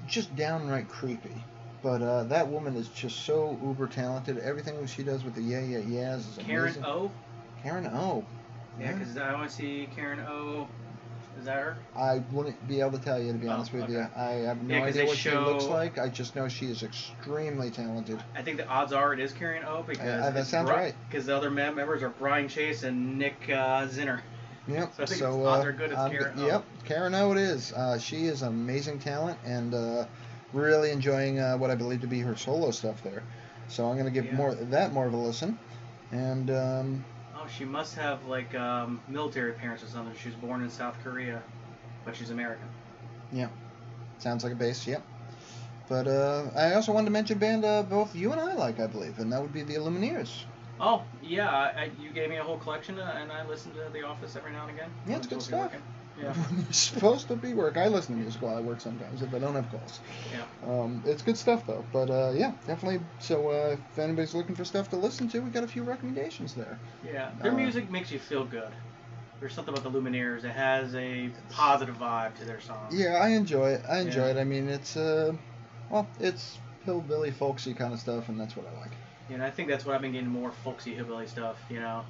S1: just downright creepy. But uh, that woman is just so uber talented. Everything she does with the yeah yeah yeahs is
S2: Karen
S1: amazing.
S2: O.
S1: Karen O.
S2: Yeah, because I want to see Karen O. Is that her?
S1: I wouldn't be able to tell you to be
S2: Oh,
S1: honest with
S2: okay.
S1: you. I have no
S2: Yeah,
S1: idea what she looks like. I just know she is extremely talented.
S2: I think the odds are it is Karen O because
S1: Uh, that
S2: it's
S1: sounds right.
S2: Because the other mem- members are Brian Chase and Nick uh, Zinner.
S1: Yep.
S2: So I think
S1: so
S2: the odds
S1: uh,
S2: are good it's
S1: I'm-
S2: Karen O.
S1: Yep, Karen O. It is. Uh, she is an amazing talent, and uh, really enjoying uh, what I believe to be her solo stuff there. So I'm gonna give
S2: Yeah.
S1: more that more of a listen. And um,
S2: she must have like um, military parents or something. She was born in South Korea, but she's American.
S1: Yeah, sounds like a bass, yep. But uh, I also wanted to mention a band uh, both you and I like, I believe, and that would be the Lumineers.
S2: Oh yeah, I, you gave me a whole collection, uh, and I listen to The Office every now and again.
S1: Yeah, it's good
S2: supposed to be
S1: stuff.
S2: working. Yeah, (laughs)
S1: When you're supposed to be work. I listen to music while I work sometimes if I don't have calls.
S2: yeah.
S1: Um, it's good stuff though. But uh, yeah, definitely. So uh, if anybody's looking for stuff to listen to, we got a few recommendations there.
S2: Yeah, their
S1: Uh,
S2: music makes you feel good. There's something about the Lumineers. It has a positive vibe to their songs.
S1: Yeah, I enjoy it. I enjoy
S2: Yeah.
S1: it. I mean, it's uh, well, it's hillbilly folksy kind of stuff, and that's what I like.
S2: Know, I think that's what I've been getting more folksy hillbilly stuff. You know,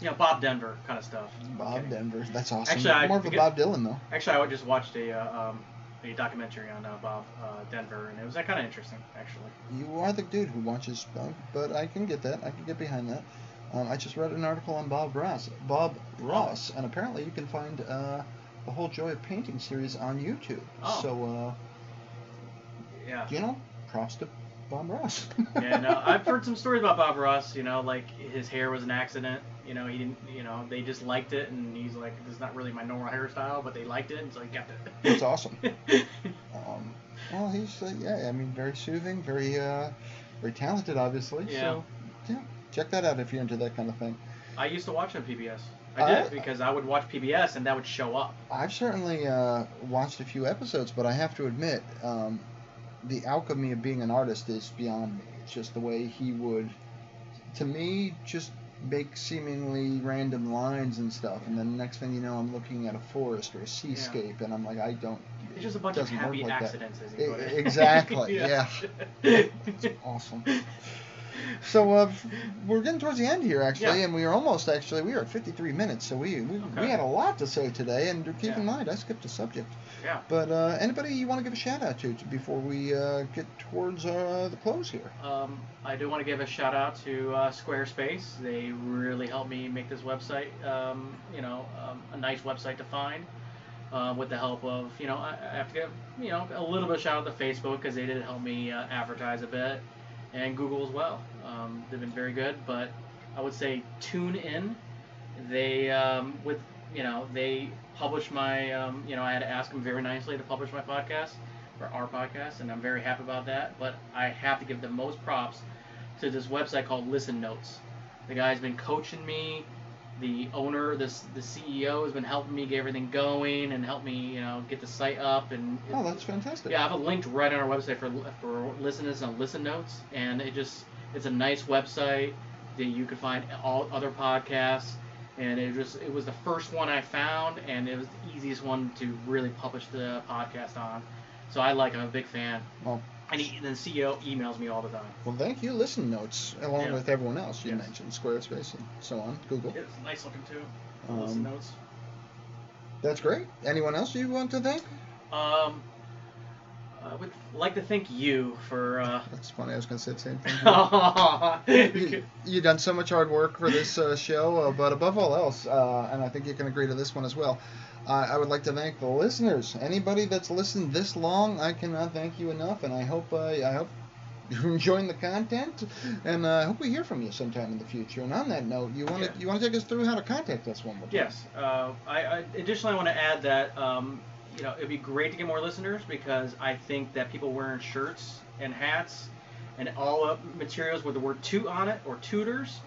S2: you know Bob Denver kind of stuff.
S1: Bob
S2: Okay.
S1: Denver, that's awesome.
S2: Actually, I
S1: More of a Bob Dylan though.
S2: Actually, I just watched a uh, um, a documentary on uh, Bob uh, Denver, and it was kind of interesting, actually.
S1: You are the dude who watches Bob, but I can get that. I can get behind that. Um, I just read an article on Bob Ross, Bob Ross, and apparently you can find uh, the whole Joy of Painting series on YouTube.
S2: Oh.
S1: So,
S2: Yeah.
S1: uh, you know, props to Bob Ross.
S2: yeah, no, (laughs) I've heard some stories about Bob Ross. You know, like his hair was an accident. You know, he didn't. You know, they just liked it, and he's like, "This is not really my normal hairstyle," but they liked it, and so he kept it.
S1: That's awesome. (laughs) Um, well, he's uh, yeah. I mean, very soothing, very uh, very talented, obviously.
S2: Yeah.
S1: So, yeah, check that out if you're into that kind of thing.
S2: I used to watch on PBS. I
S1: I-
S2: did because I would watch PBS, and that would show up.
S1: I've certainly uh, watched a few episodes, but I have to admit, um, the alchemy of being an artist is beyond me. It's just the way he would, to me, just make seemingly random lines and stuff, and then the next thing you know, I'm looking at a forest or a seascape, and I'm like, I don't.
S2: It's just a bunch of happy
S1: like that.
S2: accidents, as he
S1: E-
S2: put it.
S1: exactly, (laughs)
S2: yeah.
S1: Awesome. (laughs) So uh, we're getting towards the end here, actually,
S2: Yeah.
S1: and we are almost actually we are at 53 minutes, so we we, we had a lot to say today. And keep
S2: Yeah.
S1: in mind, I skipped a subject.
S2: Yeah.
S1: But uh, anybody you want to give a shout out to, to before we uh, get towards uh, the close here?
S2: Um, I do want to give a shout out to uh, Squarespace. They really helped me make this website, um, you know, um, a nice website to find. Uh, with the help of, you know, I, I have to give, you know, a little bit of shout out to Facebook because they did help me uh, advertise a bit, and Google as well. Um, they've been very good, but I would say tune in. They, um, with, you know, they publish my, um, you know, I had to ask them very nicely to publish my podcast or our podcast, and I'm very happy about that. But I have to give the most props to this website called Listen Notes. The guy's been coaching me. The owner, this the CEO, has been helping me get everything going and help me, you know, get the site up. And
S1: Oh, that's fantastic.
S2: yeah, I have a link right on our website for for listeners and listen notes, and it just it's a nice website that you can find all other podcasts, and it just it was the first one I found, and it was the easiest one to really publish the podcast on. So I like. I'm a big fan.
S1: Well,
S2: And he, the CEO emails me all the time.
S1: well, thank you. Listen notes, along
S2: Yeah.
S1: with everyone else you
S2: Yes.
S1: mentioned, Squarespace and so on, Google.
S2: It's nice looking too.
S1: Um,
S2: listen notes.
S1: That's great. Anyone else you want to thank?
S2: Um, I would like to thank you for. Uh, (laughs)
S1: That's funny. I was going to say the same thing. (laughs) you, you done so much hard work for this uh, show, uh, but above all else, uh, and I think you can agree to this one as well. Uh, I would like to thank the listeners. Anybody that's listened this long, I cannot thank you enough, and I hope uh, I hope (laughs) you're enjoying the content, and uh, I hope we hear from you sometime in the future. And on that note, you want to
S2: Yeah.
S1: you want to take us through how to contact us one more time?
S2: Yes. Uh, I, I additionally I want to add that um, you know it'd be great to get more listeners because I think that people wearing shirts and hats and all up materials with the word "toot" on it or tutors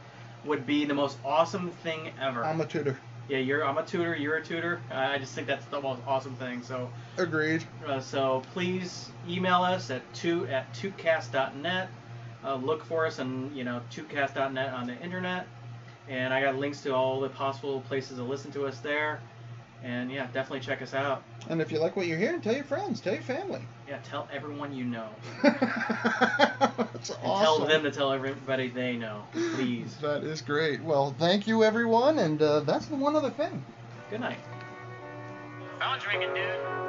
S2: would be the most awesome thing ever.
S1: I'm a tutor.
S2: yeah, you're I'm a tutor. You're a tutor. Uh, I just think that's the most awesome thing. So
S1: Agreed.
S2: uh, so please email us at toot at tootcast.net. Uh, look for us on you know tootcast.net on the internet, and I got links to all the possible places to listen to us there. And yeah, definitely check us out.
S1: And if you like what you're hearing, tell your friends, tell your family.
S2: Yeah, tell everyone you know. (laughs)
S1: That's
S2: and
S1: awesome.
S2: Tell them to tell everybody they know, please.
S1: That is great. Well, thank you, everyone, and uh, that's the one other thing.
S2: Good night.
S3: Found drinking, dude.